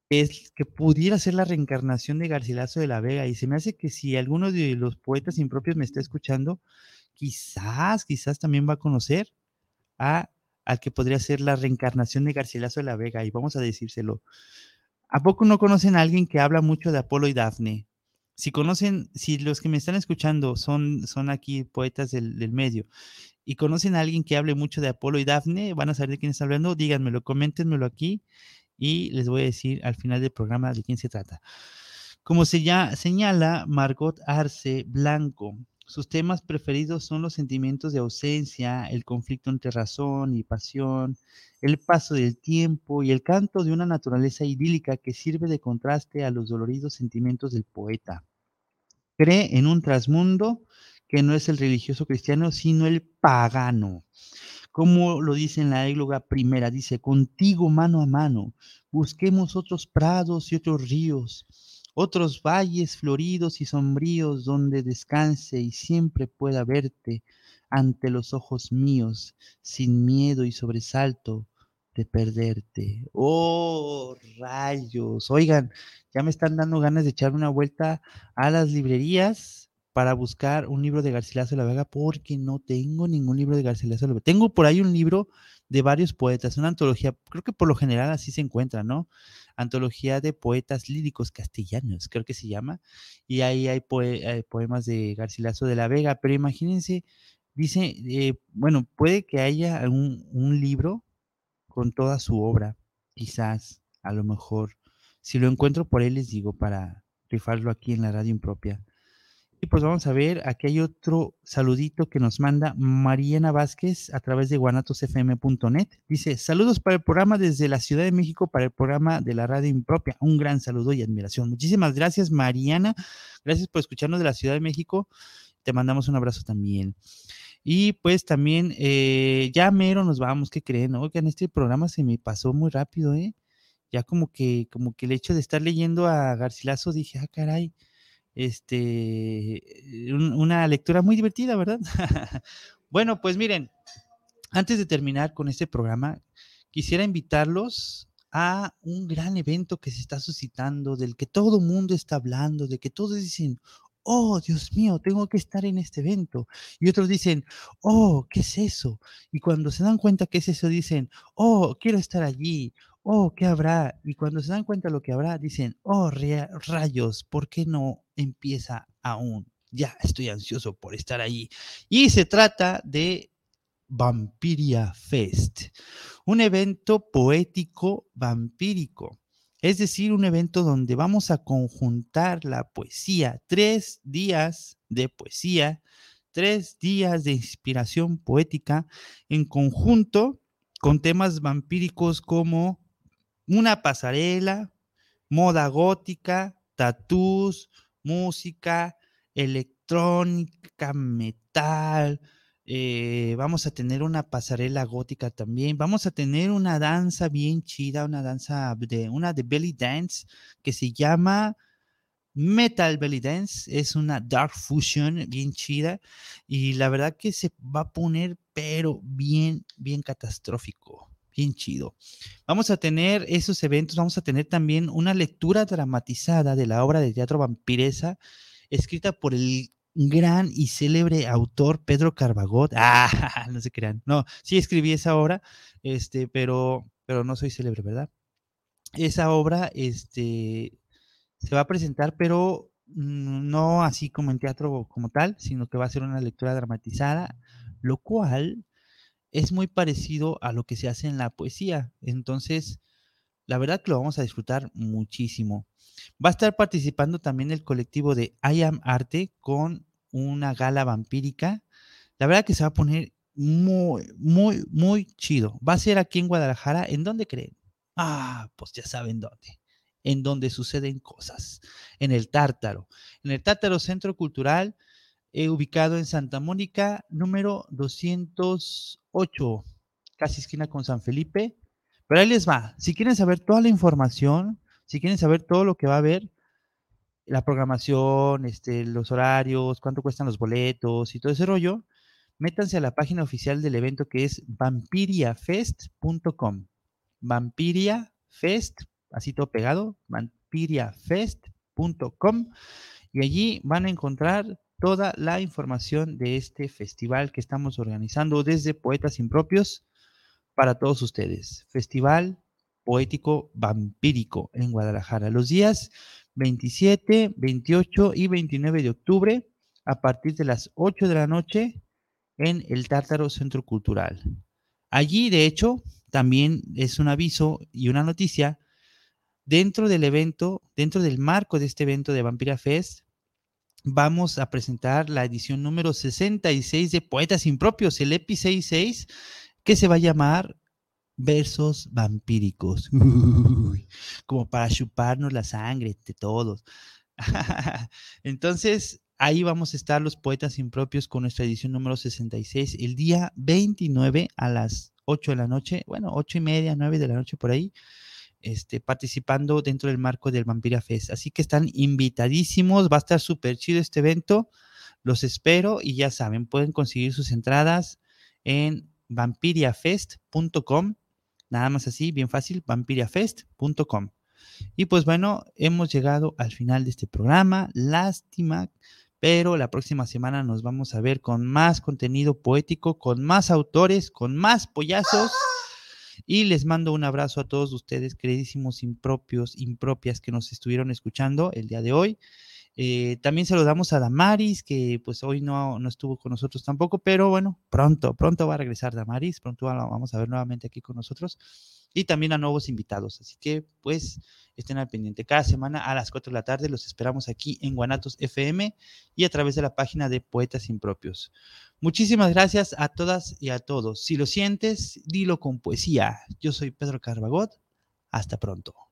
es que pudiera ser la reencarnación de Garcilaso de la Vega y se me hace que si alguno de los poetas impropios me está escuchando, quizás, quizás también va a conocer a al que podría ser la reencarnación de Garcilaso de la Vega, y vamos a decírselo. ¿A poco no conocen a alguien que habla mucho de Apolo y Dafne? Si conocen, si los que me están escuchando son, son aquí poetas del, del medio y conocen a alguien que hable mucho de Apolo y Dafne, van a saber de quién está hablando, díganmelo, coméntenmelo aquí y les voy a decir al final del programa de quién se trata. Como se ya, señala Margot Arce Blanco, sus temas preferidos son los sentimientos de ausencia, el conflicto entre razón y pasión, el paso del tiempo y el canto de una naturaleza idílica que sirve de contraste a los doloridos sentimientos del poeta. Cree en un trasmundo que no es el religioso cristiano, sino el pagano. Como lo dice en la égloga primera, dice, contigo mano a mano, busquemos otros prados y otros ríos, otros valles floridos y sombríos donde descanse y siempre pueda verte ante los ojos míos, sin miedo y sobresalto de perderte. Oh, rayos. Oigan, ya me están dando ganas de echar una vuelta a las librerías para buscar un libro de Garcilaso de la Vega porque no tengo ningún libro de Garcilaso de la Vega. Tengo por ahí un libro de varios poetas, una antología, creo que por lo general así se encuentra, ¿no? Antología de poetas líricos castellanos, creo que se llama, y ahí hay, poemas de Garcilaso de la Vega, pero imagínense, dice, eh, bueno, puede que haya un, un libro con toda su obra, quizás, a lo mejor, si lo encuentro por ahí les digo para rifarlo aquí en la radio impropia. Y pues vamos a ver, aquí hay otro saludito que nos manda Mariana Vázquez a través de guanatosfm.net. Dice, saludos para el programa desde la Ciudad de México, para el programa de la radio impropia. Un gran saludo y admiración. Muchísimas gracias, Mariana. Gracias por escucharnos de la Ciudad de México. Te mandamos un abrazo también. Y pues también, eh, ya mero nos vamos, ¿qué creen? Oigan, este programa se me pasó muy rápido, ¿eh? Ya como que, como que el hecho de estar leyendo a Garcilaso, dije, ah, caray, este, una lectura muy divertida, ¿verdad? (laughs) bueno, pues miren, antes de terminar con este programa, quisiera invitarlos a un gran evento que se está suscitando, del que todo mundo está hablando, de que todos dicen, oh, Dios mío, tengo que estar en este evento. Y otros dicen, oh, ¿qué es eso? Y cuando se dan cuenta que es eso, dicen, oh, quiero estar allí oh, ¿qué habrá? Y cuando se dan cuenta de lo que habrá, dicen, oh, rayos, ¿por qué no empieza aún? Ya estoy ansioso por estar ahí. Y se trata de Vampiria Fest, un evento poético vampírico. Es decir, un evento donde vamos a conjuntar la poesía, tres días de poesía, tres días de inspiración poética en conjunto con temas vampíricos como una pasarela, moda gótica, tatús, música, electrónica, metal. Eh, vamos a tener una pasarela gótica también. Vamos a tener una danza bien chida, una danza de una de belly dance que se llama Metal Belly Dance. Es una dark fusion bien chida y la verdad que se va a poner pero bien, bien catastrófico bien chido. Vamos a tener esos eventos, vamos a tener también una lectura dramatizada de la obra de teatro Vampiresa, escrita por el gran y célebre autor Pedro Carbagot. Ah, (laughs) no se crean. No, sí escribí esa obra, este, pero, pero no soy célebre, ¿verdad? Esa obra, este, se va a presentar, pero no así como en teatro como tal, sino que va a ser una lectura dramatizada, lo cual es muy parecido a lo que se hace en la poesía. Entonces, la verdad que lo vamos a disfrutar muchísimo. Va a estar participando también el colectivo de I Am Arte con una gala vampírica. La verdad que se va a poner muy, muy, muy chido. Va a ser aquí en Guadalajara. ¿En dónde creen? Ah, pues ya saben dónde. En donde suceden cosas. En el Tártaro. En el Tártaro Centro Cultural ubicado en Santa Mónica, número 208. casi esquina con San Felipe. Pero ahí les va. Si quieren saber toda la información, si quieren saber todo lo que va a haber, la programación, este, los horarios, cuánto cuestan los boletos y todo ese rollo, métanse a la página oficial del evento que es vampiriafest.com. Vampiriafest, así todo pegado, vampiriafest.com. Y allí van a encontrar toda la información de este festival que estamos organizando desde Poetas Impropios para todos ustedes. Festival Poético Vampírico en Guadalajara. Los días 27, 28 y 29 de octubre a partir de las 8 de la noche en el Tártaro Centro Cultural. Allí, de hecho, también es un aviso y una noticia. Dentro del evento, dentro del marco de este evento de Vampira Fest, vamos a presentar la edición número 66 de Poetas Impropios, el EPI 66, que se va a llamar Versos Vampíricos. (laughs) como para chuparnos la sangre de todos. (laughs) Entonces, ahí vamos a estar los Poetas Impropios con nuestra edición número 66, el día 29 a las 8 de la noche, bueno, 8 y media, 9 de la noche por ahí. Este, participando dentro del marco del Vampira Fest. Así que están invitadísimos, va a estar súper chido este evento. Los espero y ya saben, pueden conseguir sus entradas en vampiriafest.com. Nada más así, bien fácil, vampiriafest.com. Y pues bueno, hemos llegado al final de este programa. Lástima, pero la próxima semana nos vamos a ver con más contenido poético, con más autores, con más pollazos. Y les mando un abrazo a todos ustedes, queridísimos impropios, impropias que nos estuvieron escuchando el día de hoy. Eh, también saludamos a Damaris, que pues hoy no, no, estuvo con nosotros tampoco, pero bueno, pronto, pronto va a regresar Damaris, pronto vamos a ver nuevamente aquí con nosotros y también a nuevos invitados. Así que pues estén al pendiente. Cada semana a las 4 de la tarde los esperamos aquí en Guanatos FM y a través de la página de Poetas Impropios. Muchísimas gracias a todas y a todos. Si lo sientes, dilo con poesía. Yo soy Pedro Carbagot. Hasta pronto.